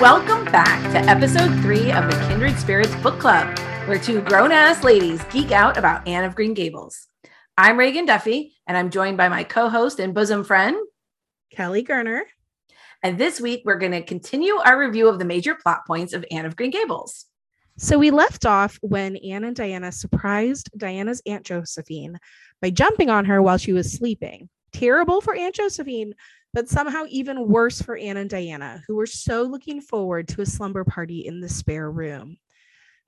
Welcome back to episode three of the Kindred Spirits Book Club, where two grown ass ladies geek out about Anne of Green Gables. I'm Reagan Duffy, and I'm joined by my co host and bosom friend, Kelly Gerner. And this week, we're going to continue our review of the major plot points of Anne of Green Gables. So we left off when Anne and Diana surprised Diana's Aunt Josephine by jumping on her while she was sleeping. Terrible for Aunt Josephine, but somehow even worse for Anne and Diana, who were so looking forward to a slumber party in the spare room.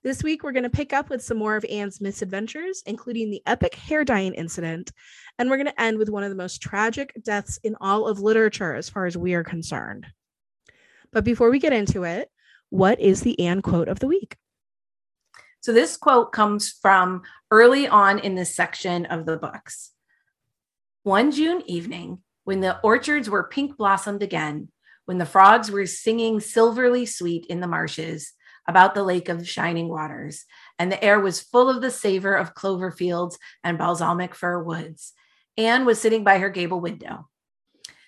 This week, we're going to pick up with some more of Anne's misadventures, including the epic hair dyeing incident, and we're going to end with one of the most tragic deaths in all of literature, as far as we are concerned. But before we get into it, what is the Anne quote of the week? So, this quote comes from early on in this section of the books. One June evening, when the orchards were pink blossomed again, when the frogs were singing silverly sweet in the marshes about the lake of shining waters, and the air was full of the savor of clover fields and balsamic fir woods, Anne was sitting by her gable window.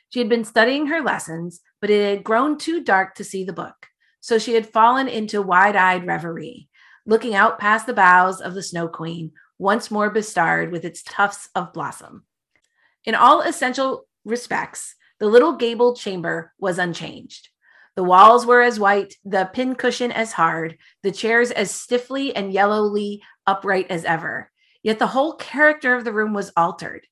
She had been studying her lessons, but it had grown too dark to see the book, so she had fallen into wide eyed reverie, looking out past the boughs of the Snow Queen, once more bestarred with its tufts of blossom. In all essential respects, the little gabled chamber was unchanged. The walls were as white, the pincushion as hard, the chairs as stiffly and yellowly upright as ever. Yet the whole character of the room was altered.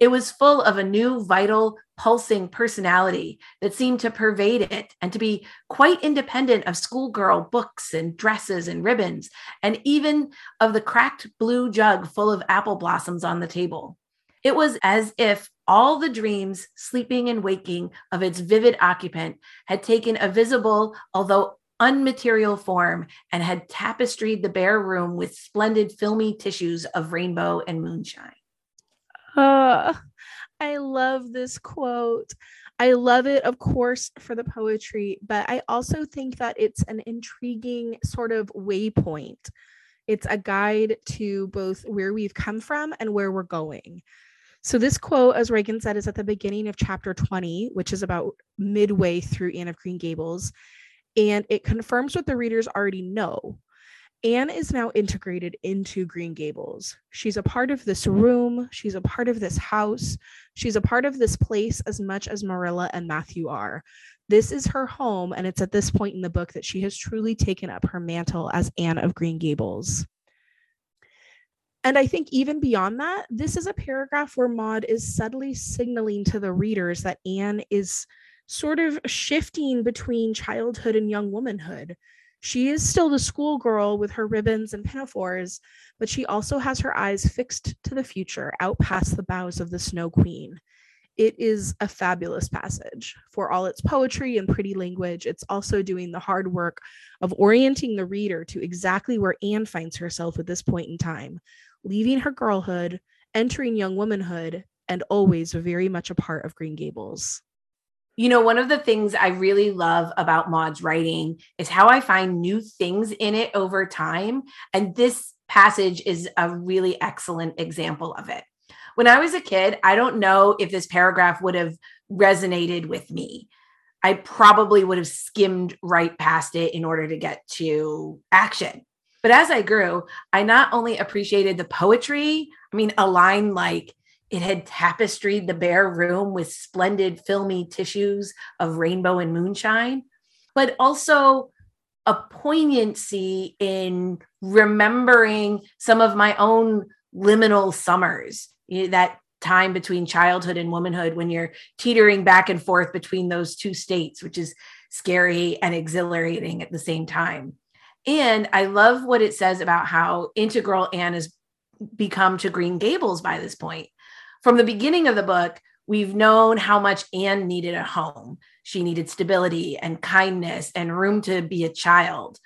It was full of a new, vital, pulsing personality that seemed to pervade it and to be quite independent of schoolgirl books and dresses and ribbons, and even of the cracked blue jug full of apple blossoms on the table. It was as if all the dreams, sleeping and waking, of its vivid occupant had taken a visible, although unmaterial form and had tapestried the bare room with splendid filmy tissues of rainbow and moonshine. Uh, I love this quote. I love it, of course, for the poetry, but I also think that it's an intriguing sort of waypoint. It's a guide to both where we've come from and where we're going. So, this quote, as Reagan said, is at the beginning of chapter 20, which is about midway through Anne of Green Gables. And it confirms what the readers already know. Anne is now integrated into Green Gables. She's a part of this room. She's a part of this house. She's a part of this place as much as Marilla and Matthew are. This is her home, and it's at this point in the book that she has truly taken up her mantle as Anne of Green Gables. And I think even beyond that, this is a paragraph where Maud is subtly signaling to the readers that Anne is sort of shifting between childhood and young womanhood. She is still the schoolgirl with her ribbons and pinafores, but she also has her eyes fixed to the future, out past the boughs of the Snow Queen. It is a fabulous passage. For all its poetry and pretty language, it's also doing the hard work of orienting the reader to exactly where Anne finds herself at this point in time, leaving her girlhood, entering young womanhood, and always very much a part of Green Gables. You know, one of the things I really love about Maud's writing is how I find new things in it over time. And this passage is a really excellent example of it. When I was a kid, I don't know if this paragraph would have resonated with me. I probably would have skimmed right past it in order to get to action. But as I grew, I not only appreciated the poetry, I mean, a line like, it had tapestried the bare room with splendid filmy tissues of rainbow and moonshine, but also a poignancy in remembering some of my own liminal summers, that time between childhood and womanhood when you're teetering back and forth between those two states, which is scary and exhilarating at the same time. And I love what it says about how integral Anne has become to Green Gables by this point. From the beginning of the book, we've known how much Anne needed a home. She needed stability and kindness and room to be a child.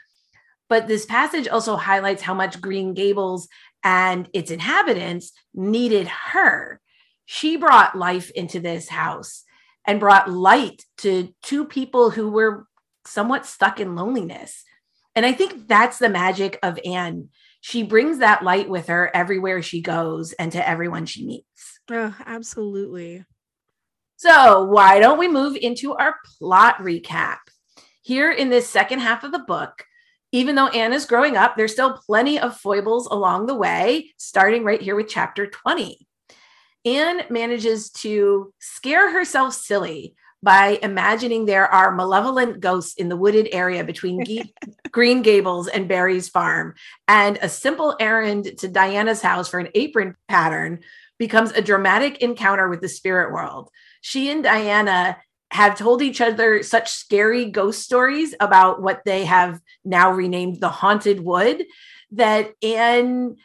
But this passage also highlights how much Green Gables and its inhabitants needed her. She brought life into this house and brought light to two people who were somewhat stuck in loneliness. And I think that's the magic of Anne. she brings that light with her everywhere she goes and to everyone she meets. Oh, absolutely. So, why don't we move into our plot recap? Here in this second half of the book, even though Anne Anna's growing up, there's still plenty of foibles along the way, starting right here with chapter 20. Anne manages to scare herself silly by imagining there are malevolent ghosts in the wooded area between Ge- Green Gables and Barry's farm. And a simple errand to Diana's house for an apron pattern becomes a dramatic encounter with the spirit world. She and Diana have told each other such scary ghost stories about what they have now renamed the haunted wood that Anne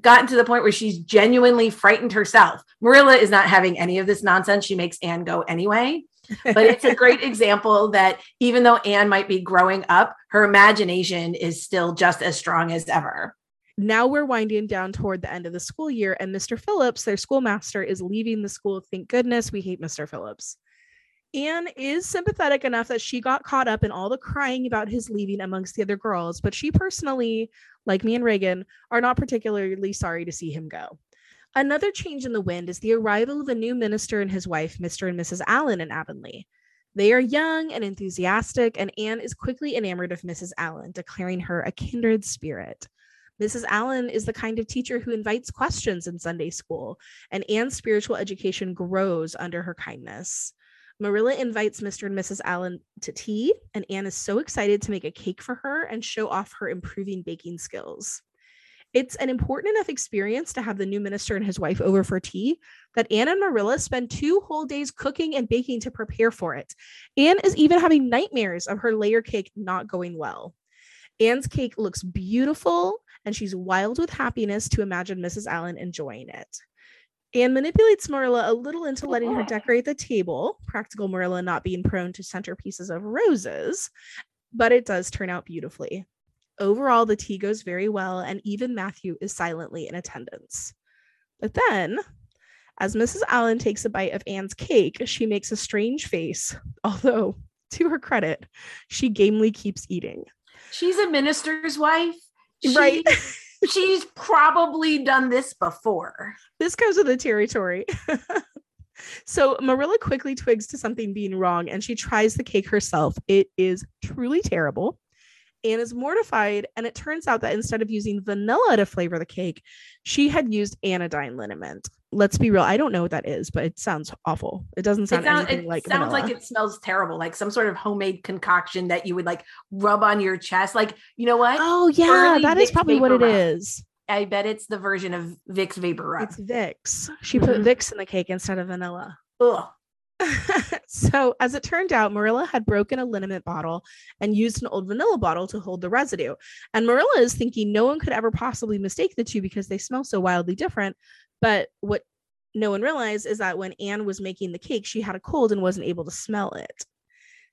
gotten to the point where she's genuinely frightened herself. Marilla is not having any of this nonsense. She makes Anne go anyway. but it's a great example that even though Anne might be growing up, her imagination is still just as strong as ever. Now we're winding down toward the end of the school year, and Mr. Phillips, their schoolmaster, is leaving the school. Thank goodness we hate Mr. Phillips. Anne is sympathetic enough that she got caught up in all the crying about his leaving amongst the other girls, but she personally, like me and Reagan, are not particularly sorry to see him go. Another change in the wind is the arrival of a new minister and his wife, Mr. and Mrs. Allen in Avonlea. They are young and enthusiastic, and Anne is quickly enamored of Mrs. Allen, declaring her a kindred spirit. Mrs. Allen is the kind of teacher who invites questions in Sunday school, and Anne's spiritual education grows under her kindness. Marilla invites Mr. and Mrs. Allen to tea, and Anne is so excited to make a cake for her and show off her improving baking skills. It's an important enough experience to have the new minister and his wife over for tea that Anne and Marilla spend two whole days cooking and baking to prepare for it. Anne is even having nightmares of her layer cake not going well. Anne's cake looks beautiful, and she's wild with happiness to imagine Mrs. Allen enjoying it. Anne manipulates Marilla a little into letting her decorate the table, practical Marilla not being prone to centerpieces of roses, but it does turn out beautifully. Overall, the tea goes very well, and even Matthew is silently in attendance. But then, as Mrs. Allen takes a bite of Anne's cake, she makes a strange face, although, to her credit, she gamely keeps eating. She's a minister's wife. She, Right. she's probably done this before. this goes with the territory. so Marilla quickly twigs to something being wrong and she tries the cake herself. It is truly terrible. Anne is mortified, and it turns out that instead of using vanilla to flavor the cake, she had used anodyne liniment. Let's be real, I don't know what that is, but it sounds awful. It doesn't It sound anything it like sounds vanilla. like it smells terrible, like some sort of homemade concoction that you would like rub on your chest. Like, you know what? oh yeah, early that is Vicks probably what it Rub. is. I bet it's the version of Vicks Vapor Rub. It's Vicks. She put Mhm. Vicks in the cake instead of vanilla. Ugh. so, as it turned out, Marilla had broken a liniment bottle and used an old vanilla bottle to hold the residue. And Marilla is thinking no one could ever possibly mistake the two because they smell so wildly different. But what no one realized is that when Anne was making the cake, she had a cold and wasn't able to smell it.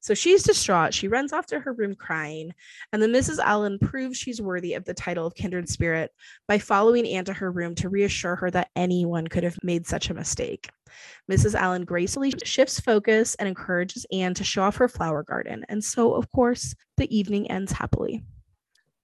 So she's distraught. She runs off to her room crying. And then Mrs. Allen proves she's worthy of the title of kindred spirit by following Anne to her room to reassure her that anyone could have made such a mistake. Mrs. Allen gracefully shifts focus and encourages Anne to show off her flower garden. And so, of course, the evening ends happily.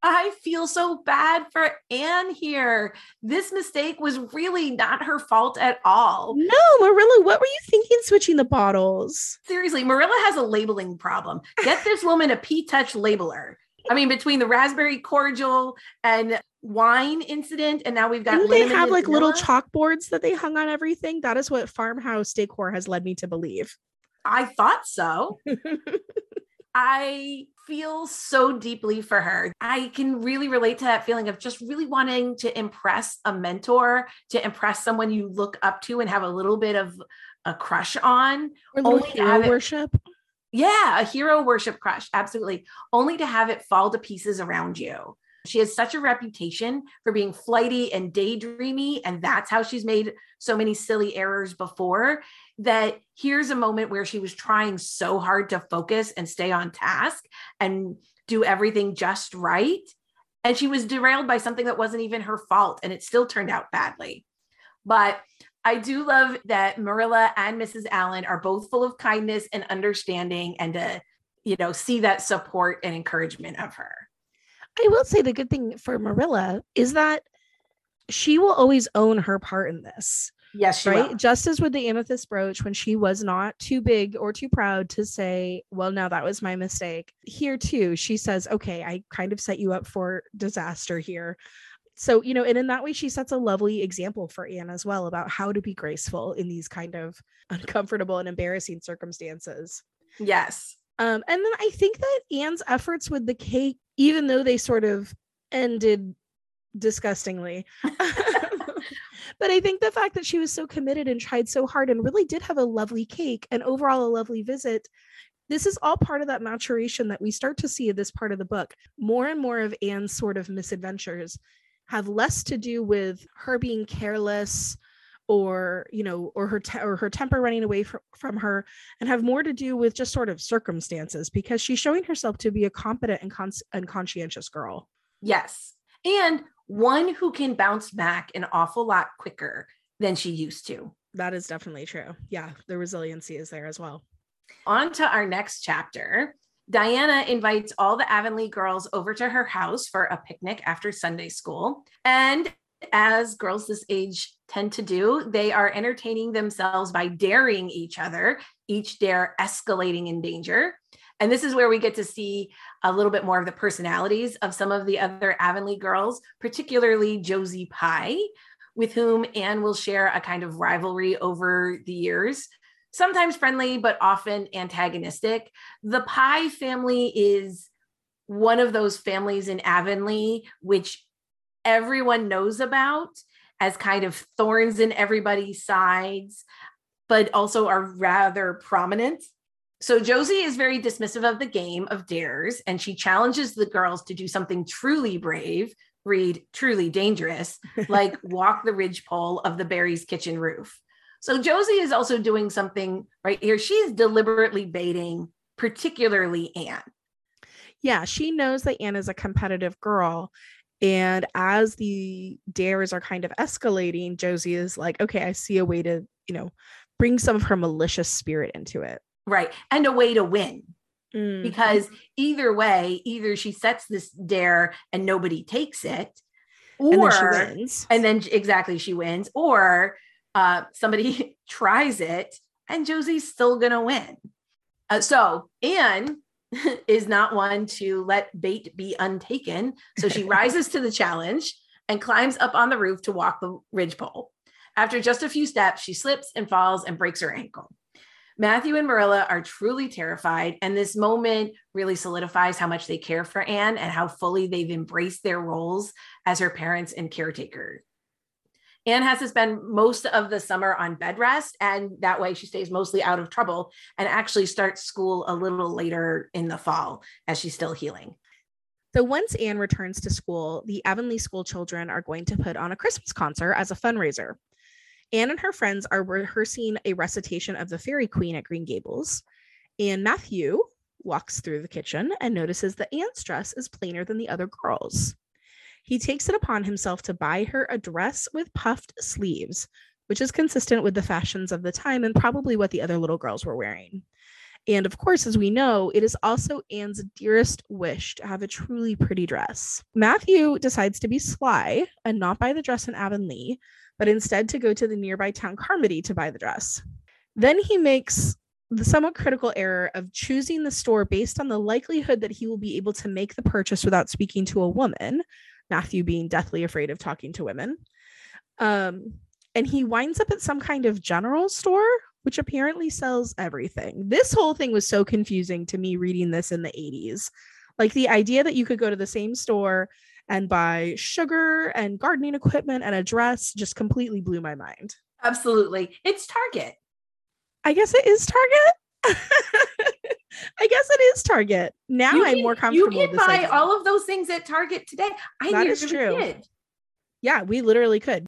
I feel so bad for Anne here. This mistake was really not her fault at all. No, Marilla, what were you thinking switching the bottles? Seriously, Marilla has a labeling problem. Get this woman a P Touch labeler. I mean, between the raspberry cordial and wine incident, and now we've got Didn't they have like little vanilla, chalkboards that they hung on everything? That is what farmhouse decor has led me to believe. I thought so. I feel so deeply for her. I can really relate to that feeling of just really wanting to impress a mentor, to impress someone you look up to and have a little bit of a crush on. Or Only hero it- worship. Yeah, a hero worship crush. Absolutely. Only to have it fall to pieces around you. She has such a reputation for being flighty and daydreamy. And that's how she's made so many silly errors before. That here's a moment where she was trying so hard to focus and stay on task and do everything just right. And she was derailed by something that wasn't even her fault. And it still turned out badly. But I do love that Marilla and Mrs. Allen are both full of kindness and understanding and to, you know, see that support and encouragement of her. I will say the good thing for Marilla is that she will always own her part in this. Yes, right? will. Just as with the amethyst brooch, when she was not too big or too proud to say, Well, no, that was my mistake. Here, too, she says, Okay, I kind of set you up for disaster here. So, you know, and in that way, she sets a lovely example for Anne as well about how to be graceful in these kind of uncomfortable and embarrassing circumstances. Yes. Um, and then I think that Anne's efforts with the cake, even though they sort of ended disgustingly, but I think the fact that she was so committed and tried so hard and really did have a lovely cake and overall a lovely visit. This is all part of that maturation that we start to see in this part of the book. More and more of Anne's sort of misadventures have less to do with her being careless or you know or her te- or her temper running away fr- from her and have more to do with just sort of circumstances because she's showing herself to be a competent and, cons- and conscientious girl Yes. And one who can bounce back an awful lot quicker than she used to. that is definitely true yeah the resiliency is there as well On to our next chapter. Diana invites all the Avonlea girls over to her house for a picnic after Sunday school. And as girls this age tend to do, they are entertaining themselves by daring each other, each dare escalating in danger. And this is where we get to see a little bit more of the personalities of some of the other Avonlea girls, particularly Josie Pye, with whom Anne will share a kind of rivalry over the years sometimes friendly, but often antagonistic. The Pye family is one of those families in Avonlea, which everyone knows about as kind of thorns in everybody's sides, but also are rather prominent. So Josie is very dismissive of the game of dares, and she challenges the girls to do something truly brave, read truly dangerous, like walk the ridgepole of the Barry's kitchen roof. So Josie is also doing something right here. She's deliberately baiting, particularly Anne. yeah she knows that anne is a competitive girl and as the dares are kind of escalating josie is like okay i see a way to you know bring some of her malicious spirit into it Right. And a way to win. Mm, Because either way, either she sets this dare and nobody takes it, or and then she wins and then exactly she wins, or uh, somebody tries it and Josie's still gonna win. Uh, so Anne is not one to let bait be untaken. So she rises to the challenge and climbs up on the roof to walk the ridgepole. After just a few steps, she slips and falls and breaks her ankle. Matthew and Marilla are truly terrified, and this moment really solidifies how much they care for Anne and how fully they've embraced their roles as her parents and caretaker. Anne has to spend most of the summer on bed rest, and that way she stays mostly out of trouble and actually starts school a little later in the fall as she's still healing. So once Anne returns to school, the Avonlea school children are going to put on a Christmas concert as a fundraiser. Anne and her friends are rehearsing a recitation of the Fairy Queen at Green Gables, and Matthew walks through the kitchen and notices that Anne's dress is plainer than the other girls. He takes it upon himself to buy her a dress with puffed sleeves, which is consistent with the fashions of the time and probably what the other little girls were wearing. And of course, as we know, it is also Anne's dearest wish to have a truly pretty dress. Matthew decides to be sly and not buy the dress in Avonlea, but instead to go to the nearby town Carmody to buy the dress. Then he makes the somewhat critical error of choosing the store based on the likelihood that he will be able to make the purchase without speaking to a woman, Matthew being deathly afraid of talking to women. Um, and he winds up at some kind of general store, which apparently sells everything. This whole thing was so confusing to me reading this in the 80s. Like the idea that you could go to the same store and buy sugar and gardening equipment and a dress just completely blew my mind. Absolutely. It's Target. I guess it is Target. I guess it is Target. Now You I'm more comfortable. You can buy all of those things at Target today. I That is true. did. Yeah, we literally could.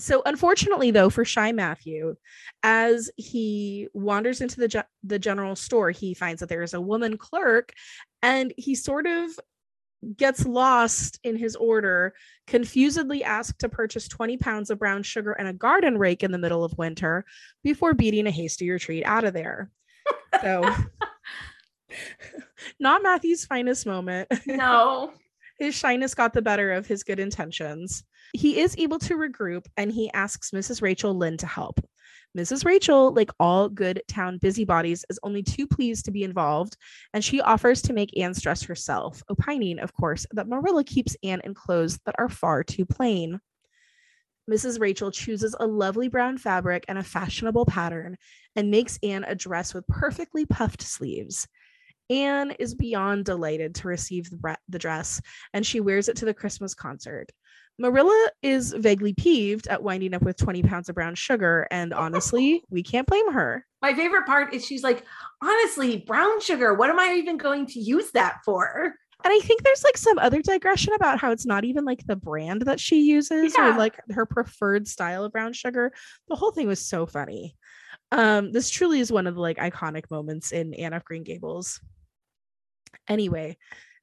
So unfortunately though for Shy Matthew, as he wanders into the ge- the general store, he finds that there is a woman clerk and he sort of gets lost in his order, confusedly asked to purchase 20 pounds of brown sugar and a garden rake in the middle of winter before beating a hasty retreat out of there. So not Matthew's finest moment. No. his shyness got the better of his good intentions. He is able to regroup and he asks Mrs. Rachel Lynde to help. Mrs. Rachel, like all good town busybodies, is only too pleased to be involved, and she offers to make Anne's dress herself, opining, of course, that Marilla keeps Anne in clothes that are far too plain. Mrs. Rachel chooses a lovely brown fabric and a fashionable pattern and makes Anne a dress with perfectly puffed sleeves. Anne is beyond delighted to receive the, the dress, and she wears it to the Christmas concert. Marilla is vaguely peeved at winding up with 20 pounds of brown sugar, and honestly, we can't blame her. My favorite part is she's like, honestly, brown sugar, what am I even going to use that for? And I think there's like some other digression about how it's not even like the brand that she uses yeah. or like her preferred style of brown sugar. The whole thing was so funny. Um, this truly is one of the like iconic moments in Anne of Green Gables. Anyway,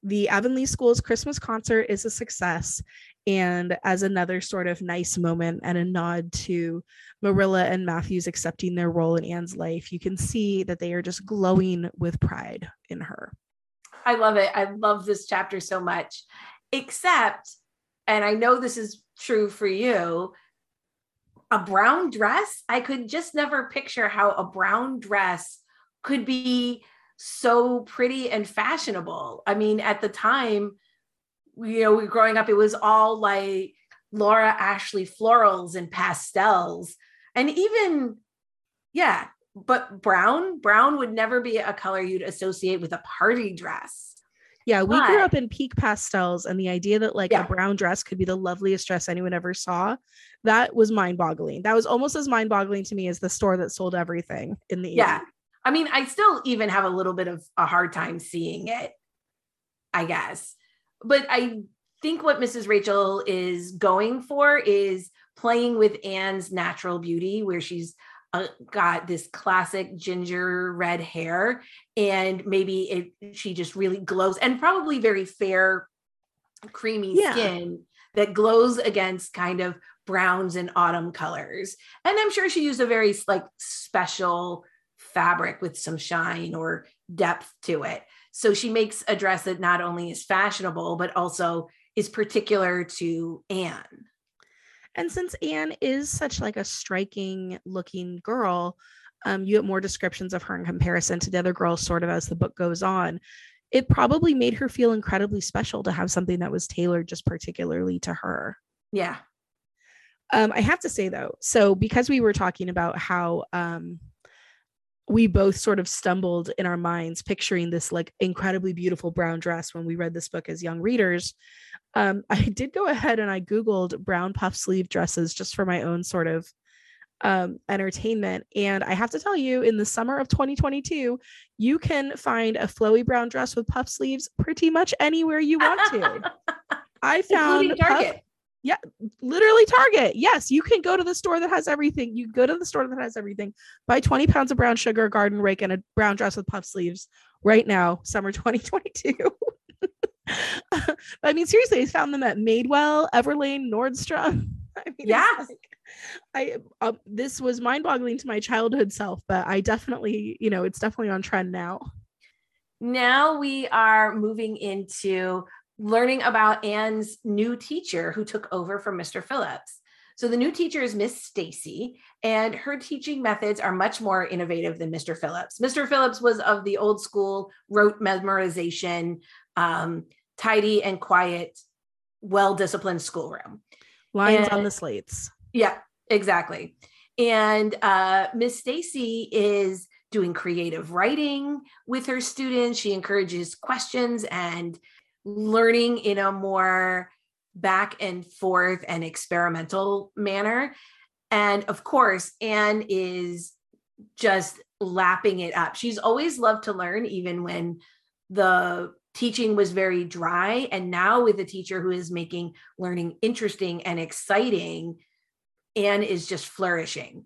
the Avonlea School's Christmas concert is a success. And as another sort of nice moment and a nod to Marilla and Matthews accepting their role in Anne's life, you can see that they are just glowing with pride in her. I love it. I love this chapter so much. Except, and I know this is true for you, a brown dress, I could just never picture how a brown dress could be so pretty and fashionable. I mean, at the time, you know, we growing up, it was all like Laura Ashley florals and pastels. And even, yeah, but brown, brown would never be a color you'd associate with a party dress. Yeah, we but, grew up in peak pastels, and the idea that like yeah. a brown dress could be the loveliest dress anyone ever saw, that was mind boggling. That was almost as mind boggling to me as the store that sold everything in the yeah. 80s. I mean, I still even have a little bit of a hard time seeing it, I guess. But I think what Mrs. Rachel is going for is playing with Anne's natural beauty, where she's uh, got this classic ginger red hair, and maybe it she just really glows, and probably very fair, creamy yeah. skin that glows against kind of browns and autumn colors. And I'm sure she used a very like special fabric with some shine or depth to it. So she makes a dress that not only is fashionable, but also is particular to Anne. And since Anne is such like a striking looking girl, um, you get more descriptions of her in comparison to the other girls, sort of as the book goes on. It probably made her feel incredibly special to have something that was tailored just particularly to her. Yeah. Um, I have to say though, so because we were talking about how um, we both sort of stumbled in our minds picturing this like incredibly beautiful brown dress when we read this book as young readers. Um, i did go ahead and i googled brown puff sleeve dresses just for my own sort of um, entertainment. And i have to tell you in the summer of 2022 you can find a flowy brown dress with puff sleeves pretty much anywhere you want to. I found puff, yeah, literally Target. Yes, you can go to the store that has everything. You go to the store that has everything. Buy 20 pounds of brown sugar, garden rake, and a brown dress with puff sleeves right now, summer 2022. I mean, seriously, I found them at Madewell, Everlane, Nordstrom. I mean, yeah. I uh, this was mind-boggling to my childhood self, but I definitely, you know, it's definitely on trend now. Now we are moving into learning about Anne's new teacher who took over from Mr. Phillips. So the new teacher is Miss Stacy, and her teaching methods are much more innovative than Mr. Phillips. Mr. Phillips was of the old school rote memorization, um, tidy and quiet, well disciplined schoolroom. Lines and, on the slates. Yeah, exactly. And uh, Miss Stacy is doing creative writing with her students. She encourages questions and learning in a more back and forth and experimental manner. And of course, Anne is just lapping it up. She's always loved to learn, even when the teaching was very dry. And now, with a teacher who is making learning interesting and exciting, Anne is just flourishing.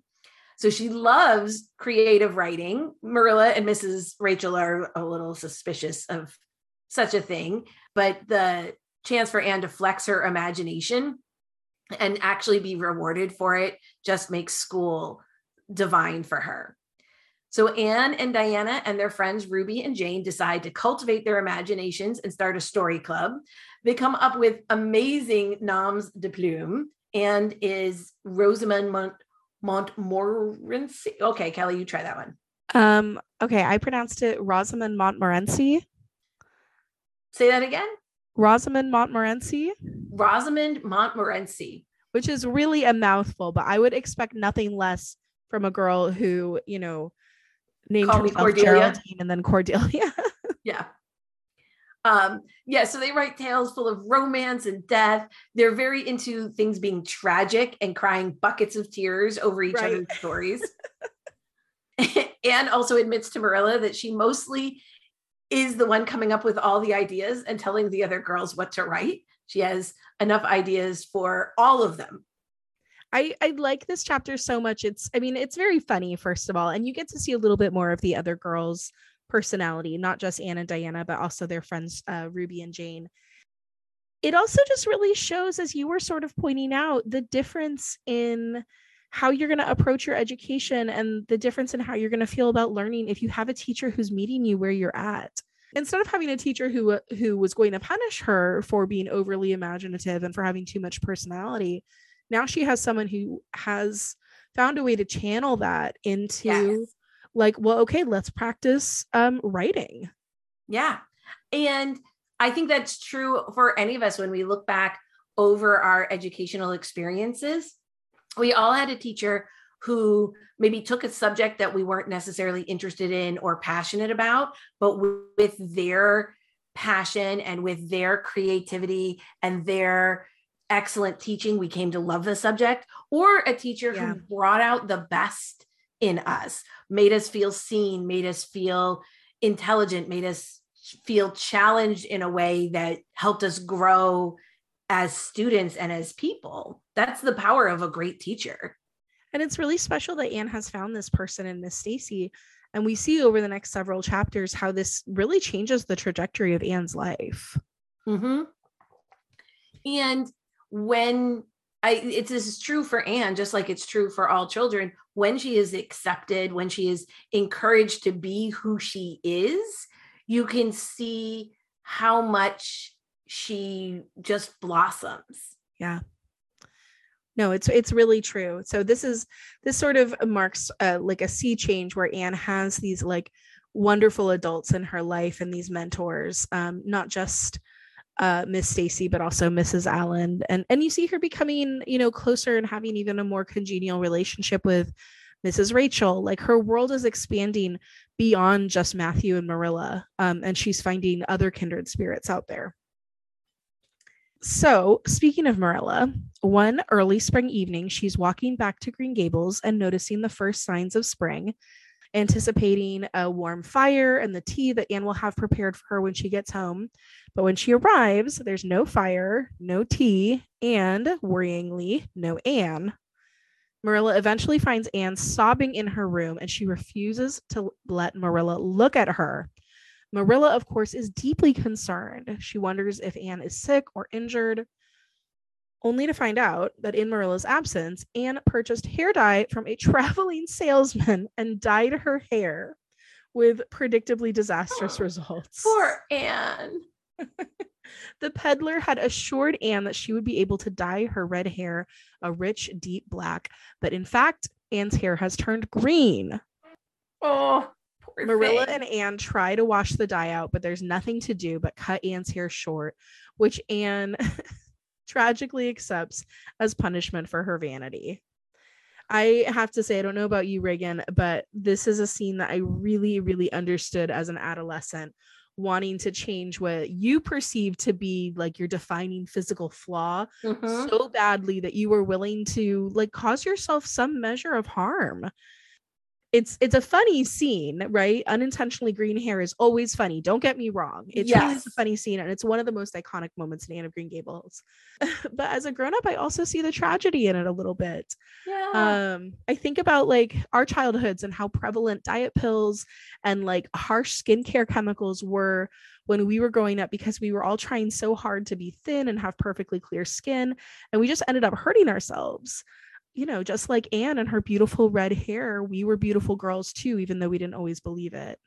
So she loves creative writing. Marilla and Mrs. Rachel are a little suspicious of such a thing, but the chance for Anne to flex her imagination and actually be rewarded for it just makes school divine for her. So Anne and Diana and their friends Ruby and Jane decide to cultivate their imaginations and start a story club. they come up with amazing noms de plume and is Rosamond Mont Montmorency. Okay, Kelly, you try that one. Um, okay, I pronounced it Rosamond Montmorency. Say that again. Rosamond Montmorency. Rosamond Montmorency. Which is really a mouthful, but I would expect nothing less from a girl who, you know, named Call herself Cordelia. Geraldine and then Cordelia. Yeah. Um, yeah, so they write tales full of romance and death. They're very into things being tragic and crying buckets of tears over each Right. other's stories. and also admits to Marilla that she mostly is the one coming up with all the ideas and telling the other girls what to write. She has enough ideas for all of them. I I like this chapter so much. It's I mean, it's very funny first of all, and you get to see a little bit more of the other girls' personality, not just Anne and Diana, but also their friends uh, Ruby and Jane. It also just really shows, as you were sort of pointing out, the difference in how you're going to approach your education and the difference in how you're going to feel about learning if you have a teacher who's meeting you where you're at instead of having a teacher who who was going to punish her for being overly imaginative and for having too much personality now she has someone who has found a way to channel that into Yes. like well okay let's practice um writing Yeah. And I think that's true for any of us when we look back over our educational experiences. We all had a teacher who maybe took a subject that we weren't necessarily interested in or passionate about, but with their passion and with their creativity and their excellent teaching, we came to love the subject, or a teacher Yeah. who brought out the best in us, made us feel seen, made us feel intelligent, made us feel challenged in a way that helped us grow as students and as people. That's the power of a great teacher. and it's really special that anne has found this person in miss stacy and we see over the next several chapters how this really changes the trajectory of anne's life hmm And when I, it's this is true for Anne, just like it's true for all children. When she is accepted, when she is encouraged to be who she is, you can see how much she just blossoms. yeah. No it's it's really true. So this is this sort of marks uh, like a sea change where anne has these like wonderful adults in her life and these mentors um not just uh miss stacy but also mrs allen. And and you see her becoming you know closer and having even a more congenial relationship with mrs rachel. Like her world is expanding beyond just matthew and marilla um and she's finding other kindred spirits out there so, speaking of Marilla, one early spring evening, she's walking back to Green Gables and noticing the first signs of spring, anticipating a warm fire and the tea that Anne will have prepared for her when she gets home. But when she arrives, there's no fire, no tea, and worryingly, no Anne. Marilla eventually finds Anne sobbing in her room and she refuses to let Marilla look at her. Marilla, of course, is deeply concerned. She wonders if Anne is sick or injured, only to find out that in Marilla's absence, Anne purchased hair dye from a traveling salesman and dyed her hair with predictably disastrous Oh, results. Poor Anne. The peddler had assured Anne that she would be able to dye her red hair a rich, deep black, but in fact, Anne's hair has turned green. Oh, poor Marilla and Anne try to wash the dye out, but there's nothing to do but cut Anne's hair short, which Anne tragically accepts as punishment for her vanity. I have to say, I don't know about you, Reagan, but this is a scene that I really, really understood as an adolescent, wanting to change what you perceive to be like your defining physical flaw Mhm. so badly that you were willing to like cause yourself some measure of harm. It's it's a funny scene, right? Unintentionally green hair is always funny. Don't get me wrong. It's is a funny scene and it's one of the most iconic moments in Anne of Green Gables. but as a grown-up, I also see the tragedy in it a little bit Yeah. um i think about like our childhoods and how prevalent diet pills and like harsh skincare chemicals were when we were growing up because we were all trying so hard to be thin and have perfectly clear skin and we just ended up hurting ourselves you know just like anne and her beautiful red hair we were beautiful girls too even though we didn't always believe it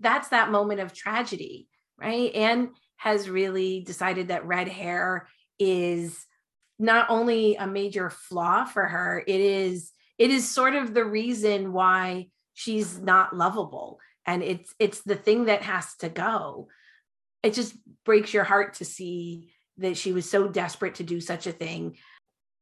that's that moment of tragedy, right? Anne has really decided that red hair is not only a major flaw for her, it is it is sort of the reason why she's not lovable and it's it's the thing that has to go it just breaks your heart to see that she was so desperate to do such a thing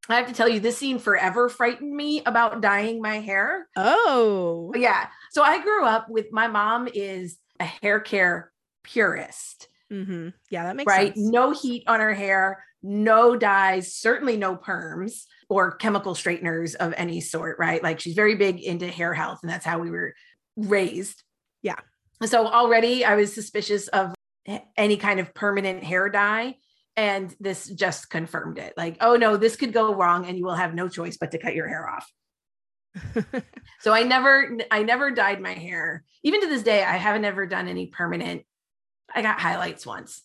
i have to tell you this scene forever frightened me about dyeing my hair oh yeah so i grew up with my mom is a hair care purist mm-hmm. yeah that makes right sense. Right. No heat on her hair no dyes certainly no perms or chemical straighteners of any sort, right? Like she's very big into hair health, and that's how we were raised. Yeah. So already I was suspicious of any kind of permanent hair dye. And this just confirmed it. Like, oh no, this could go wrong, and you will have no choice but to cut your hair off. so I never, I never dyed my hair. Even to this day, I haven't ever done any permanent. I got highlights once.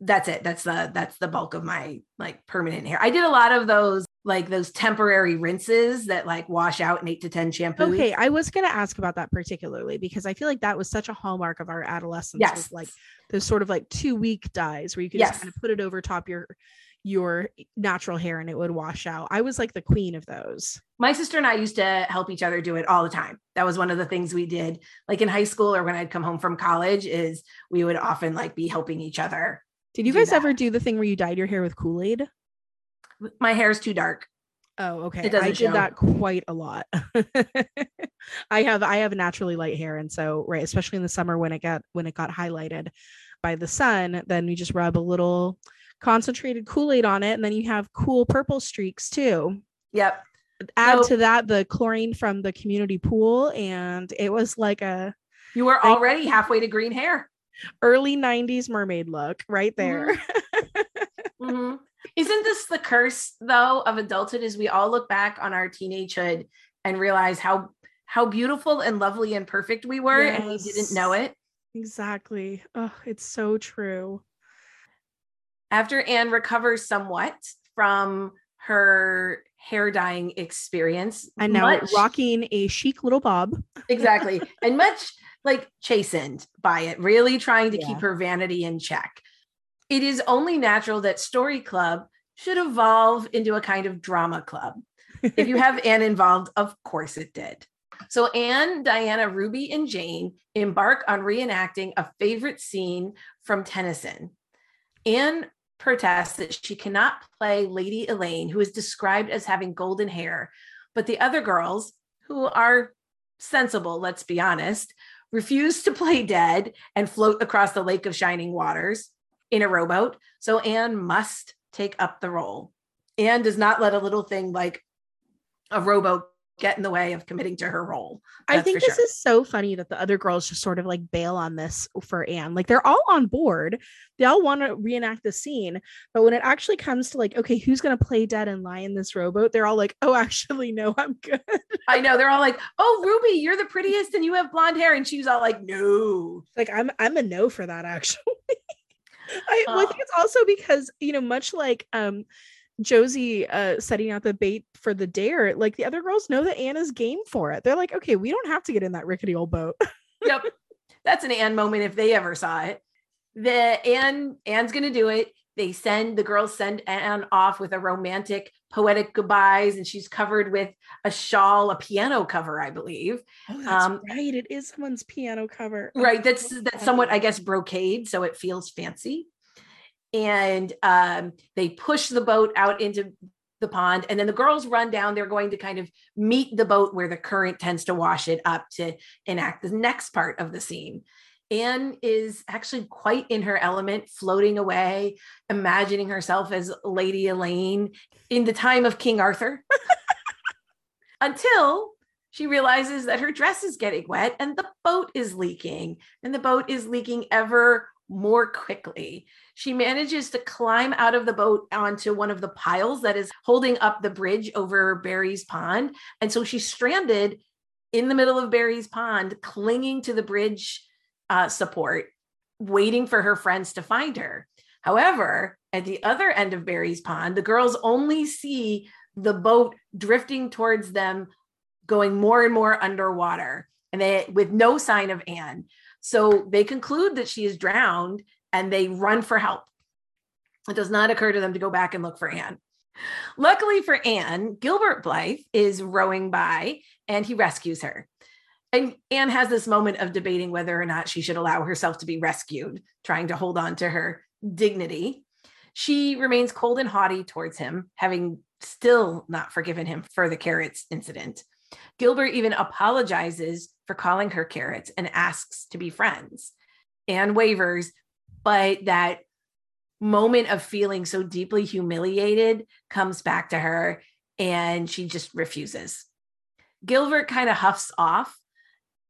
That's it. That's the that's the bulk of my like permanent hair. I did a lot of those like those temporary rinses that like wash out in eight to 10 shampoos. Okay. I was going to ask about that particularly because I feel like that was such a hallmark of our adolescence. Yes. Like those sort of like two week dyes where you could Yes. just kind of put it over top your your natural hair and it would wash out. I was like the queen of those. My sister and I used to help each other do it all the time. That was one of the things we did like in high school or when I'd come home from college is we would often like be helping each other. Did you guys that. ever do the thing where you dyed your hair with Kool-Aid? My hair's too dark. Oh, okay. It doesn't I did show. that quite a lot. I have I have naturally light hair, and so right, especially in the summer when it got when it got highlighted by the sun, then we just rub a little concentrated Kool-Aid on it, and then you have cool purple streaks too. Yep. Add So- to that the chlorine from the community pool, and it was like a You were already halfway to green hair. early 90s mermaid look right there. Mhm. Isn't this the curse though of adulthood is we all look back on our teenagehood and realize how how beautiful and lovely and perfect we were and we didn't know it. exactly. Oh, it's so true. After Anne recovers somewhat from her hair dyeing experience And now much- rocking a chic little bob. exactly and much like chastened by it really trying to Yeah. keep her vanity in check it is only natural that story club should evolve into a kind of drama club. If you have anne involved of course it did. So anne diana ruby and jane embark on reenacting a favorite scene from tennyson. Anne protests that she cannot play lady elaine who is described as having golden hair but the other girls who are sensible, let's be honest, refuse to play dead and float across the lake of shining waters in a rowboat. So Anne must take up the role. Anne does not let a little thing like a rowboat get in the way of committing to her role. I think this sure. is so funny that the other girls just sort of like bail on this for Anne. Like they're all on board. They all want to reenact the scene. But when it actually comes to like, okay, who's going to play dead and lie in this rowboat? They're all like, oh, actually, no, I'm good. I know they're all like, "Oh, Ruby, you're the prettiest and you have blonde hair," and she's all like, "No." Like I'm, I'm a no for that actually. I, well, I think it's also because, you know, much like um Josie uh setting out the bait for the dare, like the other girls know that Anna's game for it. They're like, okay, we don't have to get in that rickety old boat. yep. That's an Anne moment if they ever saw it. The Anne Anne's gonna do it. They send the girls send Anne off with a romantic poetic goodbyes, and she's covered with a shawl, a piano cover, I believe. Oh, that's Um, right. It is someone's piano cover. Right. That's that's somewhat, I guess, brocade, so it feels fancy. And um, they push the boat out into the pond, and then the girls run down. They're going to kind of meet the boat where the current tends to wash it up to enact the next part of the scene. Anne is actually quite in her element, floating away, imagining herself as Lady Elaine in the time of King Arthur. Until she realizes that her dress is getting wet and the boat is leaking, and the boat is leaking ever more quickly. She manages to climb out of the boat onto one of the piles that is holding up the bridge over Barry's pond. And so she's stranded in the middle of Barry's pond, clinging to the bridge uh, support, waiting for her friends to find her. However, at the other end of Barry's pond, the girls only see the boat drifting towards them, going more and more underwater, and they with no sign of Anne. So they conclude that she is drowned and they run for help. It does not occur to them to go back and look for Anne. Luckily for Anne, Gilbert Blythe is rowing by and he rescues her. And Anne has this moment of debating whether or not she should allow herself to be rescued, trying to hold on to her dignity. She remains cold and haughty towards him, having still not forgiven him for the carrots incident. Gilbert even apologizes for calling her carrots and asks to be friends. Anne wavers, but that moment of feeling so deeply humiliated comes back to her and she just refuses. Gilbert kind of huffs off,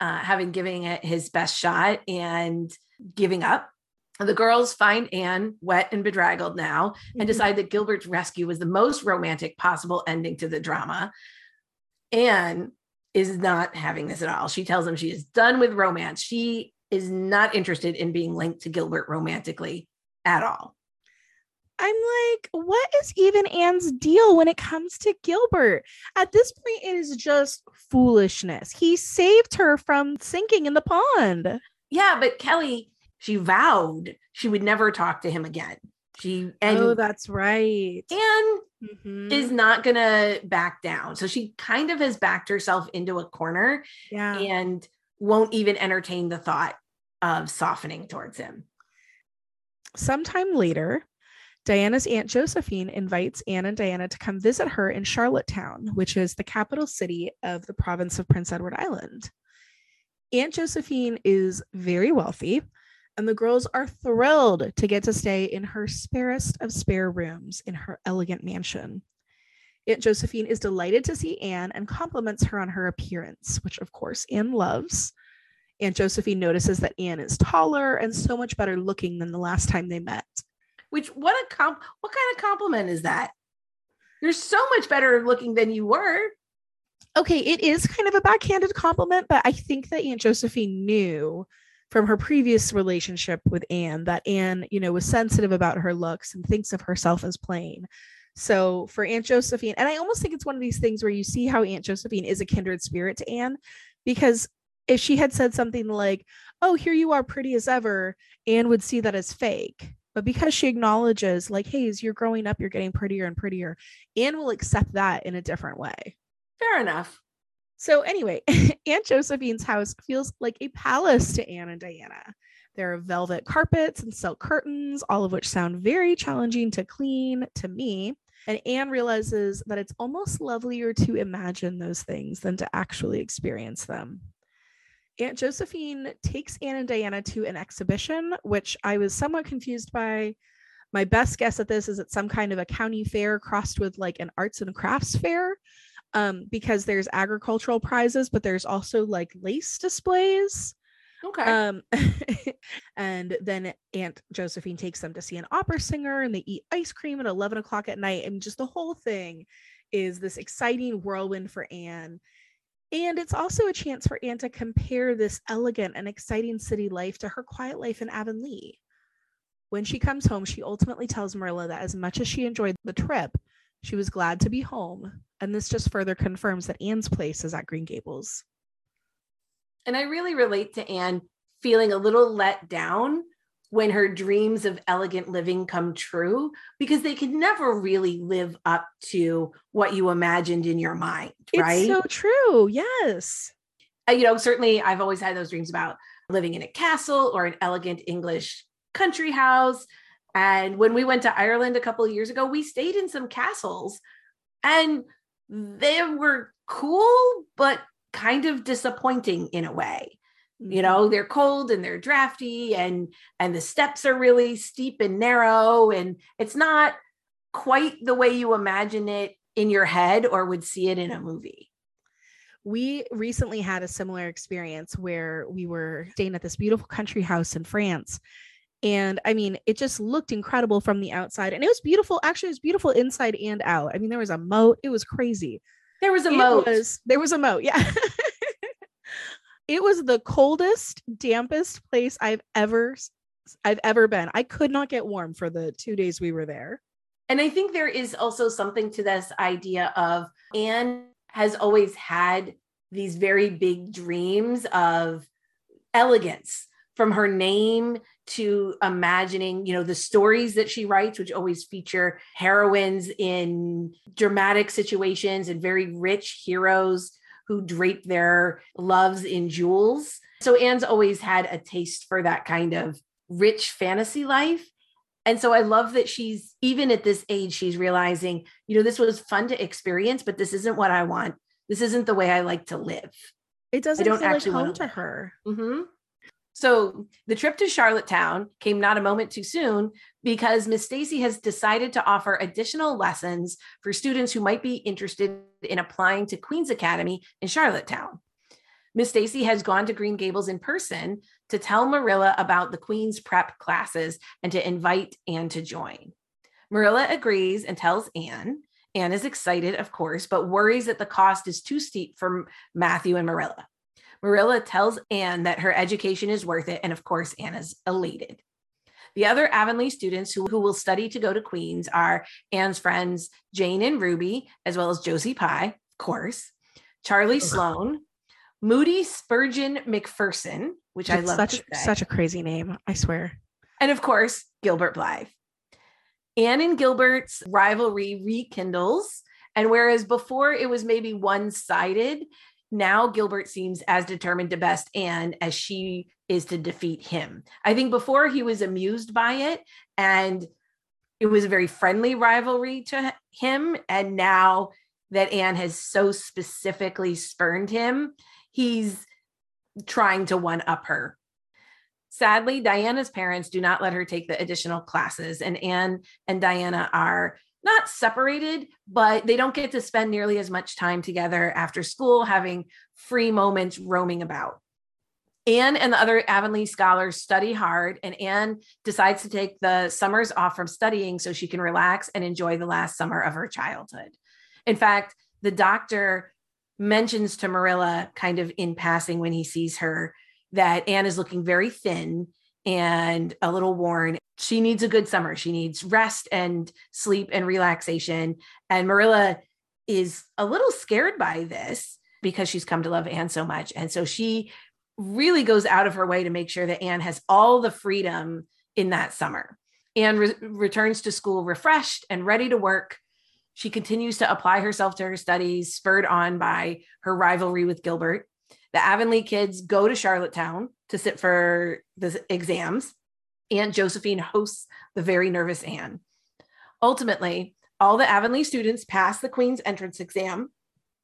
uh, having given it his best shot and giving up. The girls find Anne wet and bedraggled now and mm-hmm. decide that Gilbert's rescue was the most romantic possible ending to the drama. Anne is not having this at all. She tells him she is done with romance. She is not interested in being linked to Gilbert romantically at all. I'm like, what is even Anne's deal when it comes to Gilbert? At this point, it is just foolishness. He saved her from sinking in the pond. Yeah, but Kelly, she vowed she would never talk to him again. She and oh, that's right. Anne mm-hmm. is not gonna back down. So she kind of has backed herself into a corner, yeah, and won't even entertain the thought of softening towards him. Sometime later, Diana's Aunt Josephine invites Anne and Diana to come visit her in Charlottetown, which is the capital city of the province of Prince Edward Island. Aunt Josephine is very wealthy, and the girls are thrilled to get to stay in her sparest of spare rooms in her elegant mansion. Aunt Josephine is delighted to see Anne and compliments her on her appearance, which of course Anne loves. Aunt Josephine notices that Anne is taller and so much better looking than the last time they met. Which what a comp what kind of compliment is that? You're so much better looking than you were. Okay, it is kind of a backhanded compliment, but I think that Aunt Josephine knew from her previous relationship with Anne that Anne, you know, was sensitive about her looks and thinks of herself as plain. So for Aunt Josephine, and I almost think it's one of these things where you see how Aunt Josephine is a kindred spirit to Anne, because if she had said something like, Oh, here you are pretty as ever, Anne would see that as fake. But because she acknowledges, like, hey, as you're growing up, you're getting prettier and prettier, Anne will accept that in a different way. Fair enough. So, anyway, Aunt Josephine's house feels like a palace to Anne and Diana. There are velvet carpets and silk curtains, all of which sound very challenging to clean to me. And Anne realizes that it's almost lovelier to imagine those things than to actually experience them. Aunt Josephine takes Anne and Diana to an exhibition, which I was somewhat confused by. My best guess at this is it's some kind of a county fair crossed with like an arts and crafts fair, um, because there's agricultural prizes, but there's also like lace displays. Okay. Um, and then Aunt Josephine takes them to see an opera singer, and they eat ice cream at eleven o'clock at night, and just the whole thing is this exciting whirlwind for Anne and it's also a chance for Anne to compare this elegant and exciting city life to her quiet life in Avonlea. When she comes home, she ultimately tells Marilla that as much as she enjoyed the trip, she was glad to be home. And this just further confirms that Anne's place is at Green Gables. And I really relate to Anne feeling a little let down when her dreams of elegant living come true because they could never really live up to what you imagined in your mind right? it's so true yes. Uh, you know certainly i've always had those dreams about living in a castle or an elegant english country house and when we went to ireland a couple of years ago we stayed in some castles and they were cool but kind of disappointing in a way you mm-hmm. know they're cold and they're drafty and and the steps are really steep and narrow and it's not quite the way you imagine it in your head or would see it in a movie we recently had a similar experience where we were staying at this beautiful country house in France and I mean, it just looked incredible from the outside. And it was beautiful. Actually, it was beautiful inside and out. I mean, there was a moat. It was crazy. There was a it moat. Was, there was a moat. Yeah. it was the coldest, dampest place I've ever I've ever been. I could not get warm for the 2 days we were there. And I think there is also something to this idea of Anne has always had these very big dreams of elegance from her name to imagining, you know, the stories that she writes, which always feature heroines in dramatic situations and very rich heroes who drape their loves in jewels. So Anne's always had a taste for that kind of rich fantasy life. And so I love that she's even at this age, she's realizing, you know, this was fun to experience, but this isn't what I want. This isn't the way I like to live. It doesn't I don't feel actually like home to her. Mm-hmm. So the trip to Charlottetown came not a moment too soon because Miss Stacy has decided to offer additional lessons for students who might be interested in applying to Queen's Academy in Charlottetown. Miss Stacy has gone to Green Gables in person to tell Marilla about the Queen's prep classes and to invite Anne to join. Marilla agrees and tells Anne. Anne is excited, of course, but worries that the cost is too steep for Matthew and Marilla. Marilla tells Anne that her education is worth it, and of course, Anne is elated. The other Avonlea students who, who will study to go to Queens are Anne's friends Jane and Ruby, as well as Josie Pye, of course, Charlie Sloane, Moody Spurgeon MacPherson, which it's I love. Such such a crazy name, I swear. And of course, Gilbert Blythe. Anne and Gilbert's rivalry rekindles. And whereas before it was maybe one sided, now Gilbert seems as determined to best Anne as she is to defeat him. I think before he was amused by it and it was a very friendly rivalry to him. And now that Anne has so specifically spurned him, he's trying to one up her. Sadly, Diana's parents do not let her take the additional classes, and Anne and Diana are not separated, but they don't get to spend nearly as much time together after school, having free moments roaming about. Anne and the other Avonlea scholars study hard, and Anne decides to take the summers off from studying so she can relax and enjoy the last summer of her childhood. In fact, the doctor mentions to Marilla, kind of in passing when he sees her, that Anne is looking very thin and a little worn. She needs a good summer. She needs rest and sleep and relaxation. And Marilla is a little scared by this because she's come to love Anne so much. And so she really goes out of her way to make sure that Anne has all the freedom in that summer. Anne re- returns to school refreshed and ready to work. She continues to apply herself to her studies, spurred on by her rivalry with Gilbert. The Avonlea kids go to Charlottetown to sit for the exams. Aunt Josephine hosts the very nervous Anne. Ultimately, all the Avonlea students pass the Queen's entrance exam,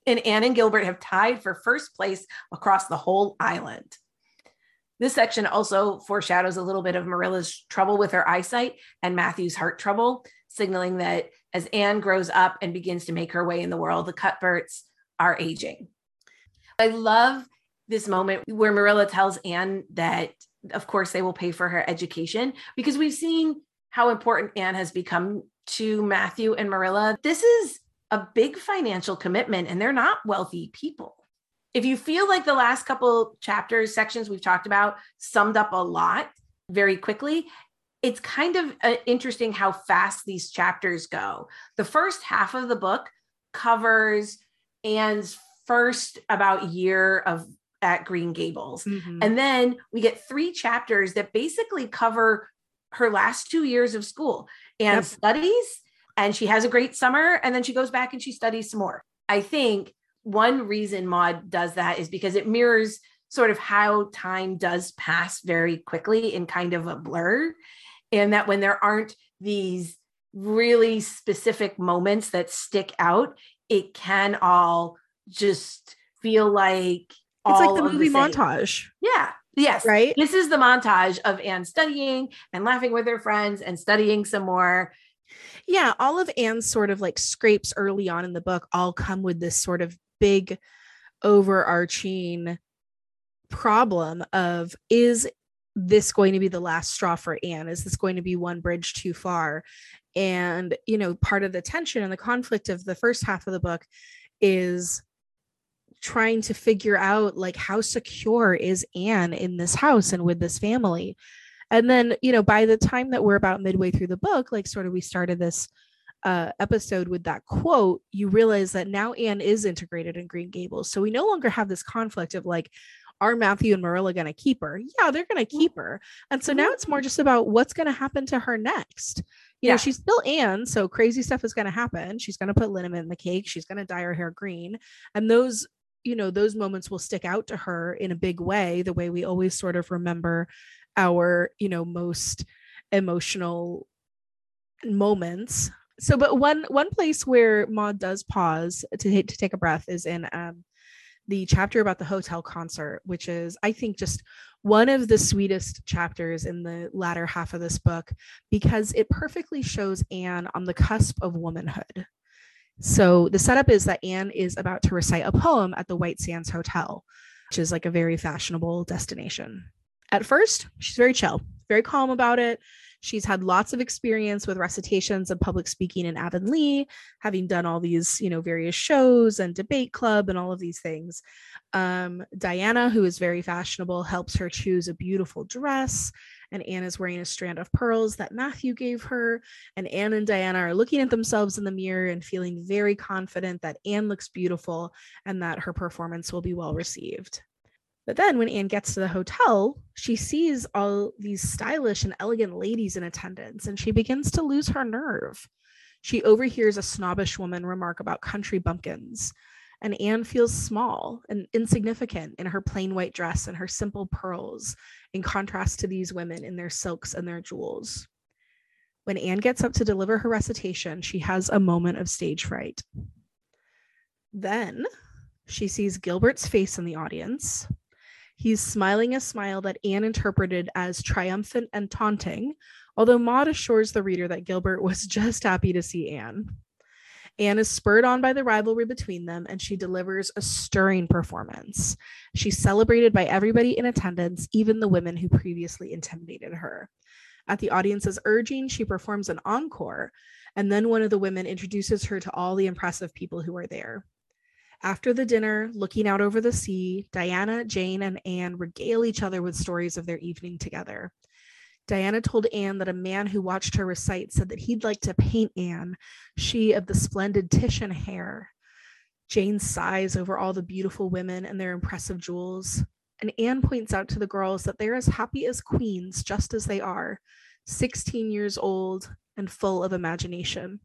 and Anne and Gilbert have tied for first place across the whole island. This section also foreshadows a little bit of Marilla's trouble with her eyesight and Matthew's heart trouble, signaling that as Anne grows up and begins to make her way in the world, the Cuthberts are aging. I love this moment where Marilla tells Anne that, of course, they will pay for her education because we've seen how important Anne has become to Matthew and Marilla. This is a big financial commitment, and they're not wealthy people. If you feel like the last couple chapters, sections we've talked about summed up a lot very quickly, it's kind of uh, interesting how fast these chapters go. The first half of the book covers Anne's first about year of at Green Gables. Mm-hmm. And then we get three chapters that basically cover her last two years of school and yep. studies. And she has a great summer. And then she goes back and she studies some more. I think one reason Maud does that is because it mirrors sort of how time does pass very quickly in kind of a blur. And that when there aren't these really specific moments that stick out, it can all just feel like it's like the movie the montage. Yeah. Yes. Right. This is the montage of Anne studying and laughing with her friends and studying some more. Yeah. All of Anne's sort of like scrapes early on in the book all come with this sort of big overarching problem of is this going to be the last straw for Anne? Is this going to be one bridge too far? And, you know, part of the tension and the conflict of the first half of the book is trying to figure out like how secure is Anne in this house and with this family. And then, you know, by the time that we're about midway through the book, like sort of we started this uh, episode with that quote, you realize that now Anne is integrated in Green Gables. So we no longer have this conflict of like, are Matthew and Marilla going to keep her? Yeah, they're going to Mm-hmm. keep her. And so now it's more just about what's going to happen to her next. You Yeah. know, she's still Anne, so crazy stuff is going to happen. She's going to put liniment in the cake. She's going to dye her hair green. And those, you know, those moments will stick out to her in a big way, the way we always sort of remember our, you know, most emotional moments. So, but one one place where Maud does pause to to take a breath is in um, the chapter about the hotel concert, which is, I think, just one of the sweetest chapters in the latter half of this book because it perfectly shows Anne on the cusp of womanhood. So the setup is that Anne is about to recite a poem at the White Sands Hotel, which is like a very fashionable destination. At first, she's very chill, very calm about it. She's had lots of experience with recitations and public speaking in Avonlea, having done all these, you know, various shows and debate club and all of these things. Um, Diana, who is very fashionable, helps her choose a beautiful dress. And Anne is wearing a strand of pearls that Matthew gave her. And Anne and Diana are looking at themselves in the mirror and feeling very confident that Anne looks beautiful and that her performance will be well received. But then when Anne gets to the hotel, she sees all these stylish and elegant ladies in attendance and she begins to lose her nerve. She overhears a snobbish woman remark about country bumpkins, and Anne feels small and insignificant in her plain white dress and her simple pearls, in contrast to these women in their silks and their jewels. When Anne gets up to deliver her recitation, she has a moment of stage fright. Then she sees Gilbert's face in the audience. He's smiling a smile that Anne interpreted as triumphant and taunting, although Maud assures the reader that Gilbert was just happy to see Anne. Anne is spurred on by the rivalry between them, and she delivers a stirring performance. She's celebrated by everybody in attendance, even the women who previously intimidated her. At the audience's urging, she performs an encore, and then one of the women introduces her to all the impressive people who are there. After the dinner, looking out over the sea, Diana, Jane, and Anne regale each other with stories of their evening together. Diana told Anne that a man who watched her recite said that he'd like to paint Anne, she of the splendid Titian hair. Jane sighs over all the beautiful women and their impressive jewels. And Anne points out to the girls that they're as happy as queens, just as they are, 16 years old and full of imagination.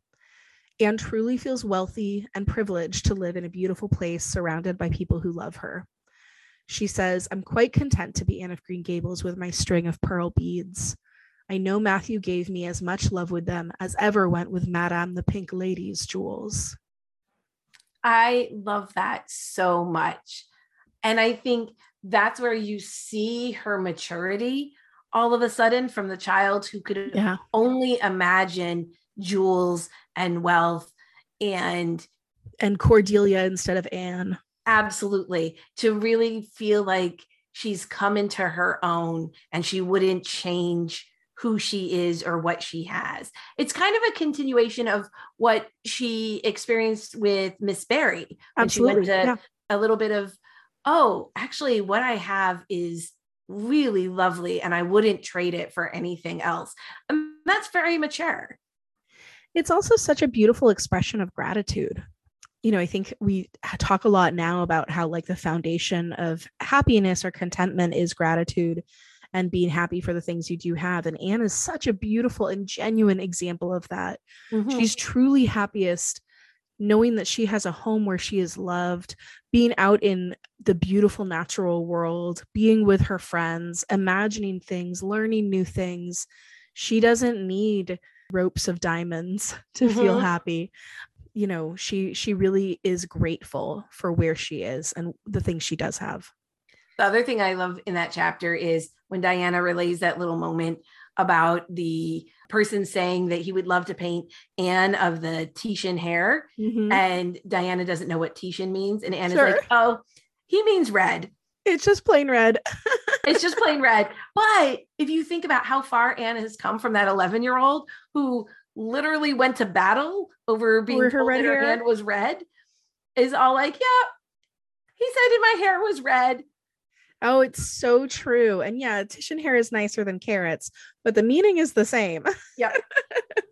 Anne truly feels wealthy and privileged to live in a beautiful place surrounded by people who love her. She says, I'm quite content to be Anne of Green Gables with my string of pearl beads. I know Matthew gave me as much love with them as ever went with Madame the Pink Lady's jewels. I love that so much. And I think that's where you see her maturity all of a sudden from the child who could Yeah. only imagine jewels and wealth and And Cordelia instead of Anne. Absolutely to really feel like she's come into her own and she wouldn't change who she is or what she has. It's kind of a continuation of what she experienced with Miss Barry when she went to Yeah. a little bit of, oh, actually, what I have is really lovely and I wouldn't trade it for anything else. And that's very mature. It's also such a beautiful expression of gratitude. You know, I think we talk a lot now about how, like, the foundation of happiness or contentment is gratitude and being happy for the things you do have. And Anne is such a beautiful and genuine example of that. She's truly happiest knowing that she has a home where she is loved, being out in the beautiful natural world, being with her friends, imagining things, learning new things. She doesn't need ropes of diamonds to feel Mhm. happy. You know, she she really is grateful for where she is and the things she does have. The other thing I love in that chapter is when Diana relays that little moment about the person saying that he would love to paint Anne of the Titian hair, Mhm. and Diana doesn't know what Titian means, and Anne Sure. is like, "Oh, he means red. It's just plain red. It's just plain red." But if you think about how far Anne has come from that eleven-year-old who literally went to battle over being Over her told red her hair? hand was red, is all like, "Yeah." He said my hair was red. Oh, it's so true. And yeah, Titian hair is nicer than carrots, but the meaning is the same. Yeah.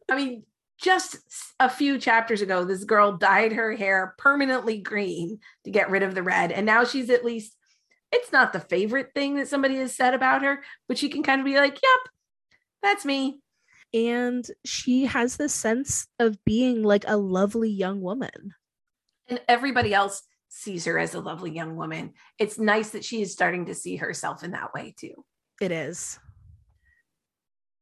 I mean, just a few chapters ago, this girl dyed her hair permanently green to get rid of the red. And now she's at least It's not the favorite thing that somebody has said about her, but she can kind of be like, yep, that's me. And she has this sense of being like a lovely young woman. And everybody else sees her as a lovely young woman. It's nice that she is starting to see herself in that way too. It is.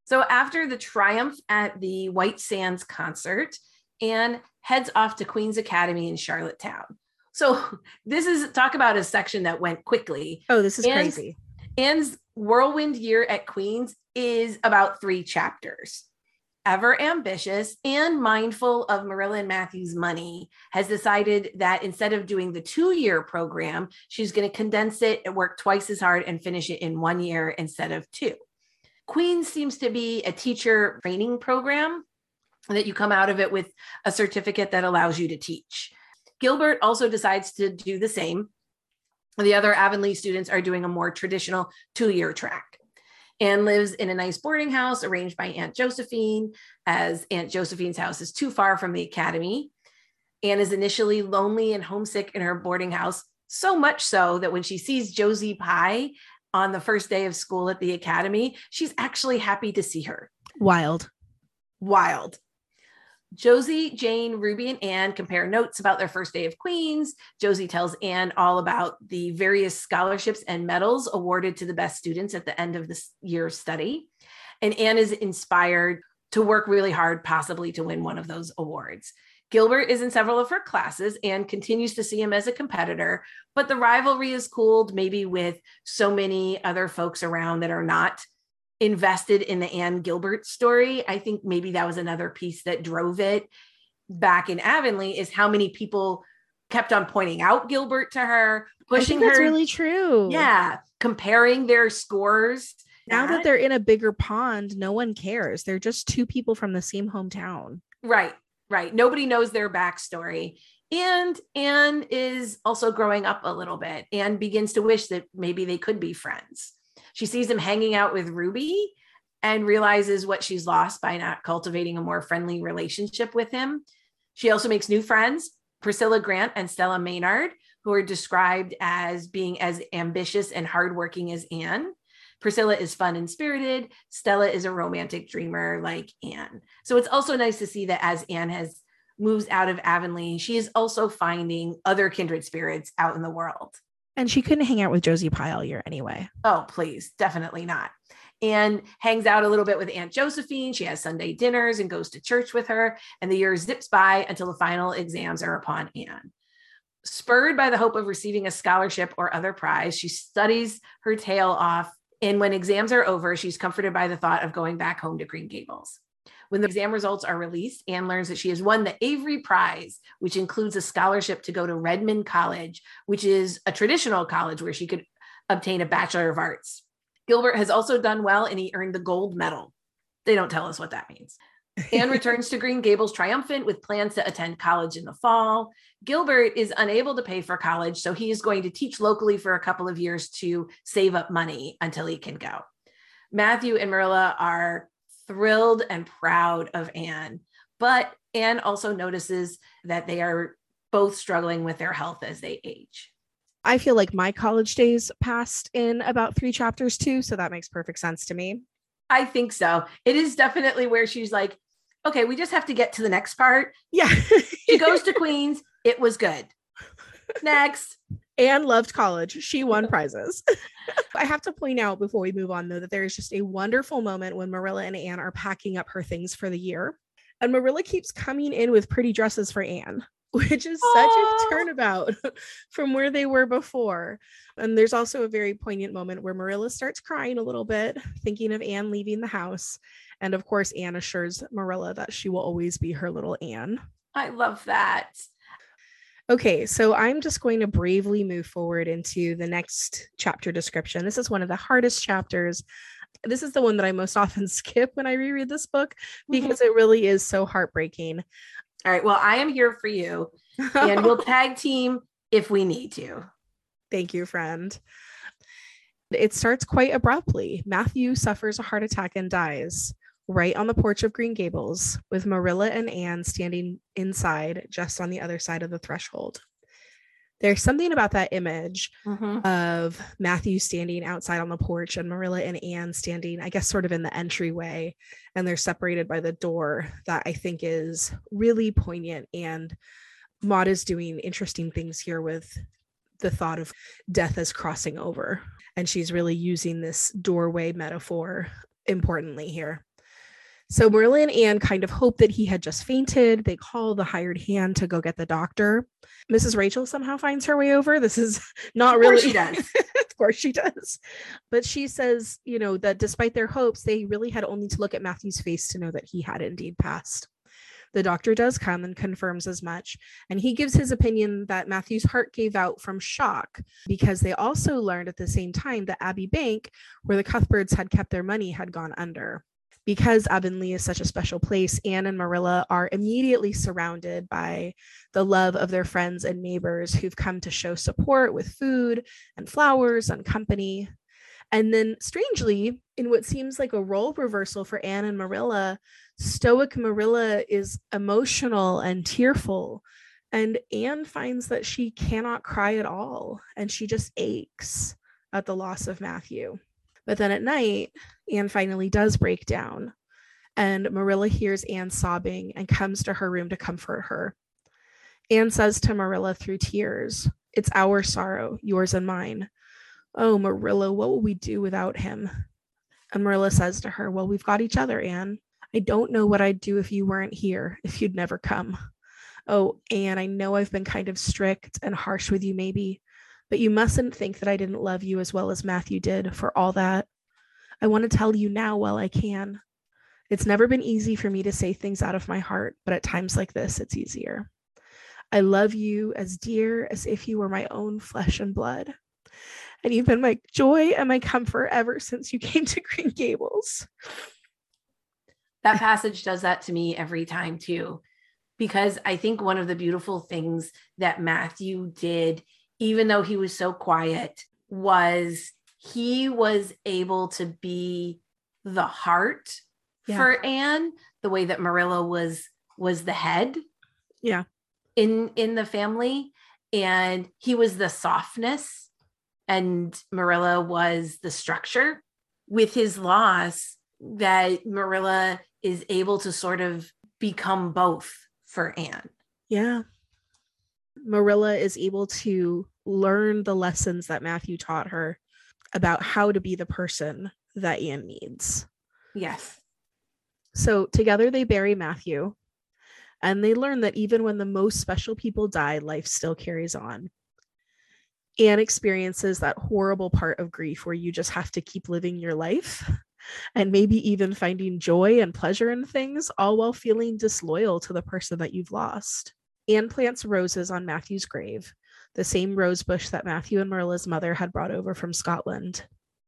So after the triumph at the White Sands concert, Anne heads off to Queen's Academy in Charlottetown. So this is talk about a section that went quickly. Oh, this is Anne's, crazy. Anne's whirlwind year at Queen's is about three chapters. Ever ambitious and mindful of Marilla and Matthew's money, has decided that instead of doing the two year program, she's going to condense it and work twice as hard and finish it in one year instead of two. Queen's seems to be a teacher training program that you come out of it with a certificate that allows you to teach. Gilbert also decides to do the same. The other Avonlea students are doing a more traditional two year track. Anne lives in a nice boarding house arranged by Aunt Josephine, as Aunt Josephine's house is too far from the academy. Anne is initially lonely and homesick in her boarding house, so much so that when she sees Josie Pye on the first day of school at the academy, she's actually happy to see her. Wild. Wild. Josie, Jane, Ruby, and Anne compare notes about their first day of Queens. Josie tells Anne all about the various scholarships and medals awarded to the best students at the end of this year's study. And Anne is inspired to work really hard, possibly to win one of those awards. Gilbert is in several of her classes and continues to see him as a competitor, but the rivalry is cooled maybe with so many other folks around that are not invested in the Anne Gilbert story. I think maybe that was another piece that drove it back in Avonlea is how many people kept on pointing out Gilbert to her, pushing that's her. That's really true. Yeah, comparing their scores. Now that they're in a bigger pond, no one cares. They're just two people from the same hometown. Right, right. Nobody knows their backstory. And Anne is also growing up a little bit and begins to wish that maybe they could be friends. She sees him hanging out with Ruby and realizes what she's lost by not cultivating a more friendly relationship with him. She also makes new friends, Priscilla Grant and Stella Maynard, who are described as being as ambitious and hardworking as Anne. Priscilla is fun and spirited. Stella is a romantic dreamer like Anne. So it's also nice to see that as Anne has moves out of Avonlea, she is also finding other kindred spirits out in the world. And she couldn't hang out with Josie Pye all year anyway. Oh, please, definitely not. And hangs out a little bit with Aunt Josephine. She has Sunday dinners and goes to church with her. And the year zips by until the final exams are upon Anne. Spurred by the hope of receiving a scholarship or other prize, she studies her tail off. And when exams are over, she's comforted by the thought of going back home to Green Gables. When the exam results are released, Anne learns that she has won the Avery Prize, which includes a scholarship to go to Redmond College, which is a traditional college where she could obtain a Bachelor of Arts. Gilbert has also done well and he earned the gold medal. They don't tell us what that means. Anne returns to Green Gables triumphant with plans to attend college in the fall. Gilbert is unable to pay for college, so he is going to teach locally for a couple of years to save up money until he can go. Matthew and Marilla are thrilled and proud of Anne. But Anne also notices that they are both struggling with their health as they age. I feel like my college days passed in about three chapters too. So that makes perfect sense to me. I think so. It is definitely where she's like, okay, we just have to get to the next part. Yeah. she goes to Queens. It was good. Next. Anne loved college. She won prizes. I have to point out before we move on, though, that there is just a wonderful moment when Marilla and Anne are packing up her things for the year. And Marilla keeps coming in with pretty dresses for Anne, which is Aww. such a turnabout from where they were before. And there's also a very poignant moment where Marilla starts crying a little bit, thinking of Anne leaving the house. And of course, Anne assures Marilla that she will always be her little Anne. I love that. Okay, so I'm just going to bravely move forward into the next chapter description. This is one of the hardest chapters. This is the one that I most often skip when I reread this book mm-hmm. because mm-hmm. it really is so heartbreaking. All right, well, I am here for you and we'll tag team if we need to. Thank you, friend. It starts quite abruptly. Matthew suffers a heart attack and dies right on the porch of Green Gables, with Marilla and Anne standing inside just on the other side of the threshold. There's something about that image Mhm. of Matthew standing outside on the porch and Marilla and Anne standing, I guess, sort of in the entryway, and they're separated by the door that I think is really poignant. And Maud is doing interesting things here with the thought of death as crossing over. And she's really using this doorway metaphor importantly here. So Marilla and Anne kind of hope that he had just fainted. They call the hired hand to go get the doctor. Mrs. Rachel somehow finds her way over. This is not really. Of course she does. of course she does. But she says, you know, that despite their hopes, they really had only to look at Matthew's face to know that he had indeed passed. The doctor does come and confirms as much, and he gives his opinion that Matthew's heart gave out from shock because they also learned at the same time that Abbey Bank, where the Cuthberts had kept their money, had gone under. Because Avonlea is such a special place, Anne and Marilla are immediately surrounded by the love of their friends and neighbors who've come to show support with food and flowers and company. And then, strangely, in what seems like a role reversal for Anne and Marilla, stoic Marilla is emotional and tearful. And Anne finds that she cannot cry at all and she just aches at the loss of Matthew. But then at night, Anne finally does break down. And Marilla hears Anne sobbing and comes to her room to comfort her. Anne says to Marilla through tears, It's our sorrow, yours and mine. Oh, Marilla, what will we do without him? And Marilla says to her, Well, we've got each other, Anne. I don't know what I'd do if you weren't here, if you'd never come. Oh, Anne, I know I've been kind of strict and harsh with you, maybe, but you mustn't think that I didn't love you as well as Matthew did for all that. I want to tell you now while I can. It's never been easy for me to say things out of my heart, but at times like this, it's easier. I love you as dear as if you were my own flesh and blood. And you've been my joy and my comfort ever since you came to Green Gables. that passage does that to me every time too because i think one of the beautiful things that matthew did even though he was so quiet was he was able to be the heart Yeah. for anne the way that marilla was was the head Yeah. in in the family and he was the softness and marilla was the structure with his loss that marilla is able to sort of become both for anne Yeah. Marilla is able to learn the lessons that Matthew taught her about how to be the person that Anne needs. yes So together they bury Matthew and they learn that even when the most special people die, life still carries on. Anne experiences that horrible part of grief where you just have to keep living your life and maybe even finding joy and pleasure in things, all while feeling disloyal to the person that you've lost. Anne plants roses on Matthew's grave, the same rose bush that Matthew and Marilla's mother had brought over from Scotland.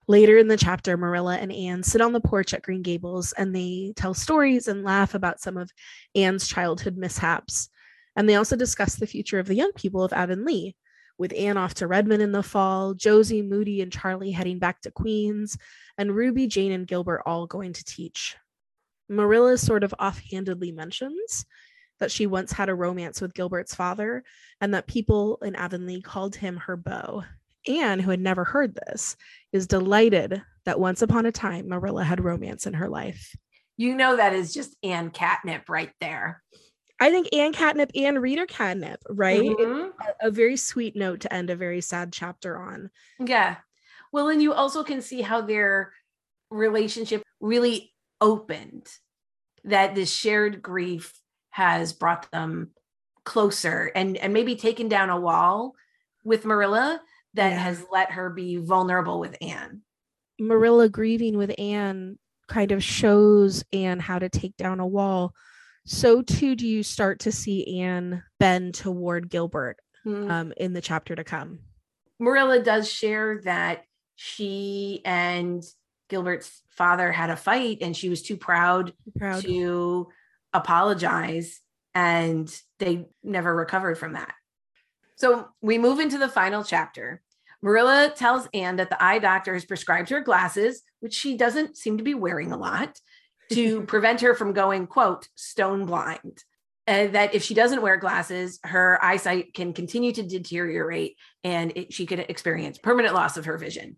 Later in the chapter, Marilla and Anne sit on the porch at Green Gables and they tell stories and laugh about some of Anne's childhood mishaps. And they also discuss the future of the young people of Avonlea, with Anne off to Redmond in the fall, Josie, Moody, and Charlie heading back to Queens, and Ruby, Jane, and Gilbert all going to teach. Marilla sort of offhandedly mentions that she once had a romance with Gilbert's father and that people in Avonlea called him her beau. Anne, who had never heard this, is delighted that once upon a time Marilla had romance in her life. you know that is just anne catnip right there I think Anne Catnip and Reader Catnip, right? Mhm. A, a very sweet note to end a very sad chapter on. Yeah. Well, and you also can see how their relationship really opened, that this shared grief has brought them closer and, and maybe taken down a wall with Marilla that Yeah. has let her be vulnerable with Anne. Marilla grieving with Anne kind of shows Anne how to take down a wall. So too do you start to see Anne bend toward Gilbert Mm. um, in the chapter to come. Marilla does share that she and Gilbert's father had a fight and she was too proud Proud. to apologize and they never recovered from that. So we move into the final chapter. Marilla tells Anne that the eye doctor has prescribed her glasses, which she doesn't seem to be wearing a lot, to prevent her from going, quote, stone blind. uh, that if she doesn't wear glasses, her eyesight can continue to deteriorate and it, she could experience permanent loss of her vision.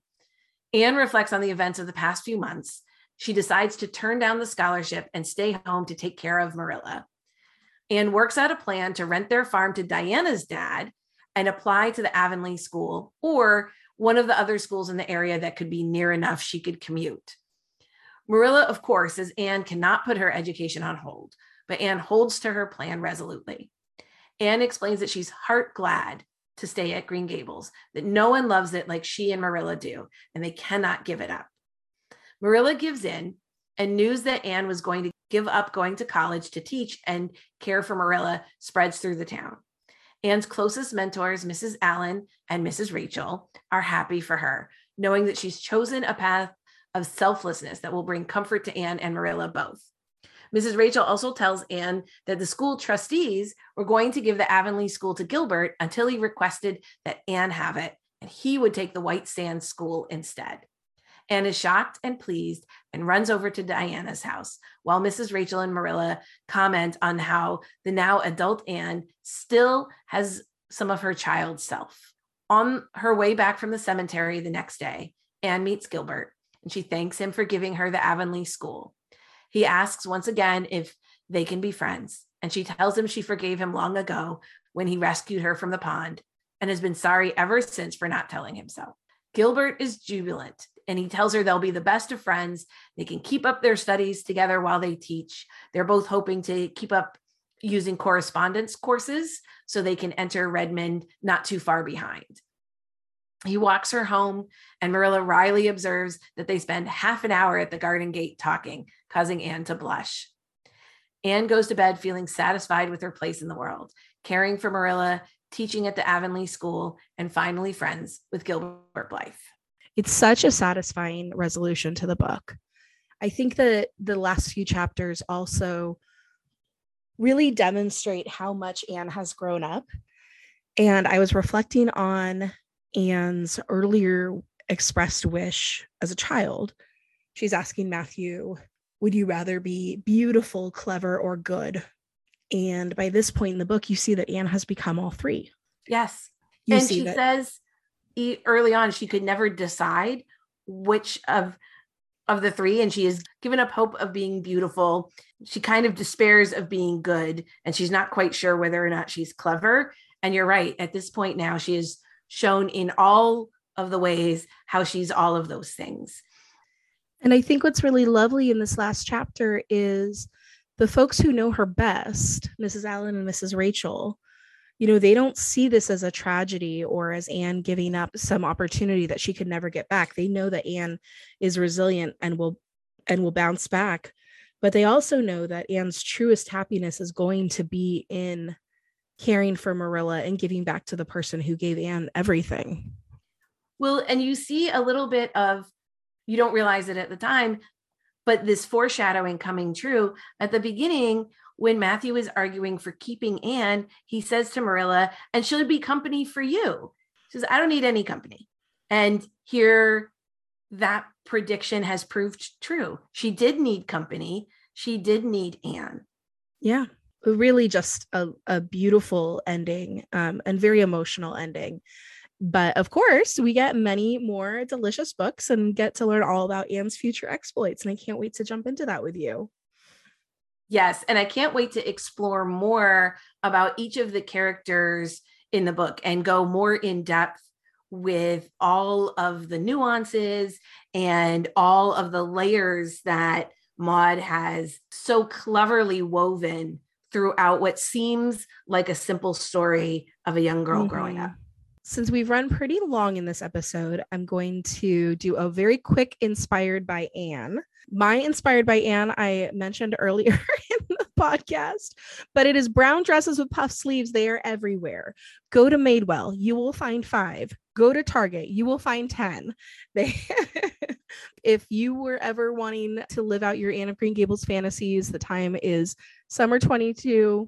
Anne reflects on the events of the past few months. She decides to turn down the scholarship and stay home to take care of Marilla. Anne works out a plan to rent their farm to Diana's dad and apply to the Avonlea school or one of the other schools in the area that could be near enough she could commute. Marilla, of course, says Anne cannot put her education on hold, but Anne holds to her plan resolutely. Anne explains that she's heart glad to stay at Green Gables, that no one loves it like she and Marilla do, and they cannot give it up. Marilla gives in, and news that Anne was going to give up going to college to teach and care for Marilla spreads through the town. Anne's closest mentors, Mrs. Allan and Mrs. Rachel, are happy for her, knowing that she's chosen a path of selflessness that will bring comfort to Anne and Marilla both. Mrs. Rachel also tells Anne that the school trustees were going to give the Avonlea school to Gilbert until he requested that Anne have it, and he would take the White Sands school instead. Anne is shocked and pleased and runs over to Diana's house, while Mrs. Rachel and Marilla comment on how the now adult Anne still has some of her child self. On her way back from the cemetery the next day, Anne meets Gilbert and she thanks him for giving her the Avonlea school. He asks once again if they can be friends, and she tells him she forgave him long ago when he rescued her from the pond and has been sorry ever since for not telling him so. Gilbert is jubilant and he tells her they'll be the best of friends. They can keep up their studies together while they teach. They're both hoping to keep up using correspondence courses so they can enter Redmond not too far behind. He walks her home, and Marilla wryly observes that they spend half an hour at the garden gate talking, causing Anne to blush. Anne goes to bed feeling satisfied with her place in the world, caring for Marilla, teaching at the Avonlea School, and finally friends with Gilbert Blythe. It's such a satisfying resolution to the book. I think that the last few chapters also really demonstrate how much Anne has grown up. And I was reflecting on Anne's earlier expressed wish as a child. She's asking Matthew, Would you rather be beautiful, clever, or good? And by this point in the book, you see that Anne has become all three. Yes. You and she that- says early on she could never decide which of of the three and she has given up hope of being beautiful. She kind of despairs of being good and she's not quite sure whether or not she's clever. And you're right at this point now she is shown in all of the ways how she's all of those things. And i think what's really lovely in this last chapter is the folks who know her best mrs allan and mrs rachel you know, they don't see this as a tragedy or as Anne giving up some opportunity that she could never get back. They know that Anne is resilient and will and will bounce back. But they also know that Anne's truest happiness is going to be in caring for Marilla and giving back to the person who gave Anne everything. Well, and you see a little bit of you don't realize it at the time, but this foreshadowing coming true at the beginning when Matthew is arguing for keeping Anne, he says to Marilla, and she'll be company for you. He says, I don't need any company. And here that prediction has proved true. She did need company. She did need Anne. Yeah. Really just a, a beautiful ending um, and very emotional ending. But of course, we get many more delicious books and get to learn all about Anne's future exploits. And I can't wait to jump into that with you. Yes. And I can't wait to explore more about each of the characters in the book and go more in depth with all of the nuances and all of the layers that Maud has so cleverly woven throughout what seems like a simple story of a young girl mm-hmm. growing up. Since we've run pretty long in this episode, I'm going to do a very quick inspired by Anne. My inspired by Anne, I mentioned earlier in the podcast, but it is brown dresses with puff sleeves. They are everywhere. Go to Madewell, you will find five. Go to Target, you will find 10. They if you were ever wanting to live out your Anne of Green Gables fantasies, the time is summer 22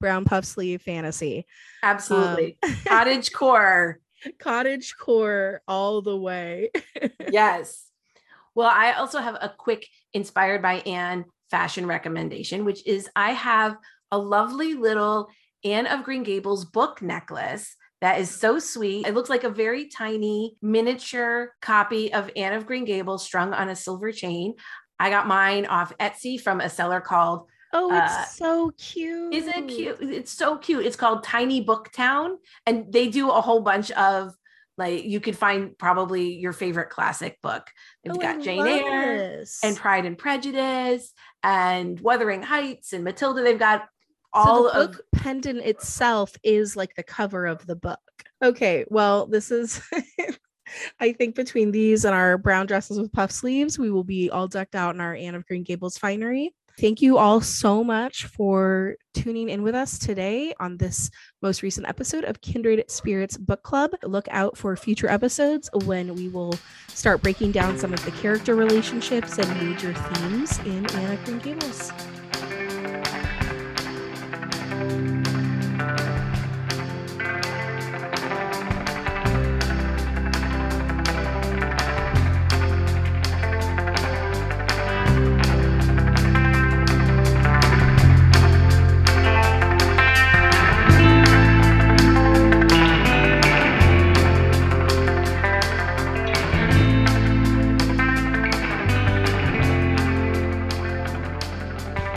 brown puff sleeve fantasy. Absolutely. Um, cottage core. Cottage core all the way. yes. Well, I also have a quick inspired by Anne fashion recommendation, which is I have a lovely little Anne of Green Gables book necklace that is so sweet. It looks like a very tiny miniature copy of Anne of Green Gables strung on a silver chain. I got mine off Etsy from a seller called Oh, it's uh, so cute. Isn't it cute? It's so cute. It's called Tiny Book Town, and they do a whole bunch of like you could find probably your favorite classic book. They've oh, got I Jane Eyre this. and Pride and Prejudice and Wuthering Heights and Matilda. They've got all so the book of pendant itself is like the cover of the book. Okay, well, this is I think between these and our brown dresses with puff sleeves, we will be all decked out in our Anne of Green Gables finery. Thank you all so much for tuning in with us today on this most recent episode of Kindred Spirits Book Club. Look out for future episodes when we will start breaking down some of the character relationships and major themes in Anne of Green Gables.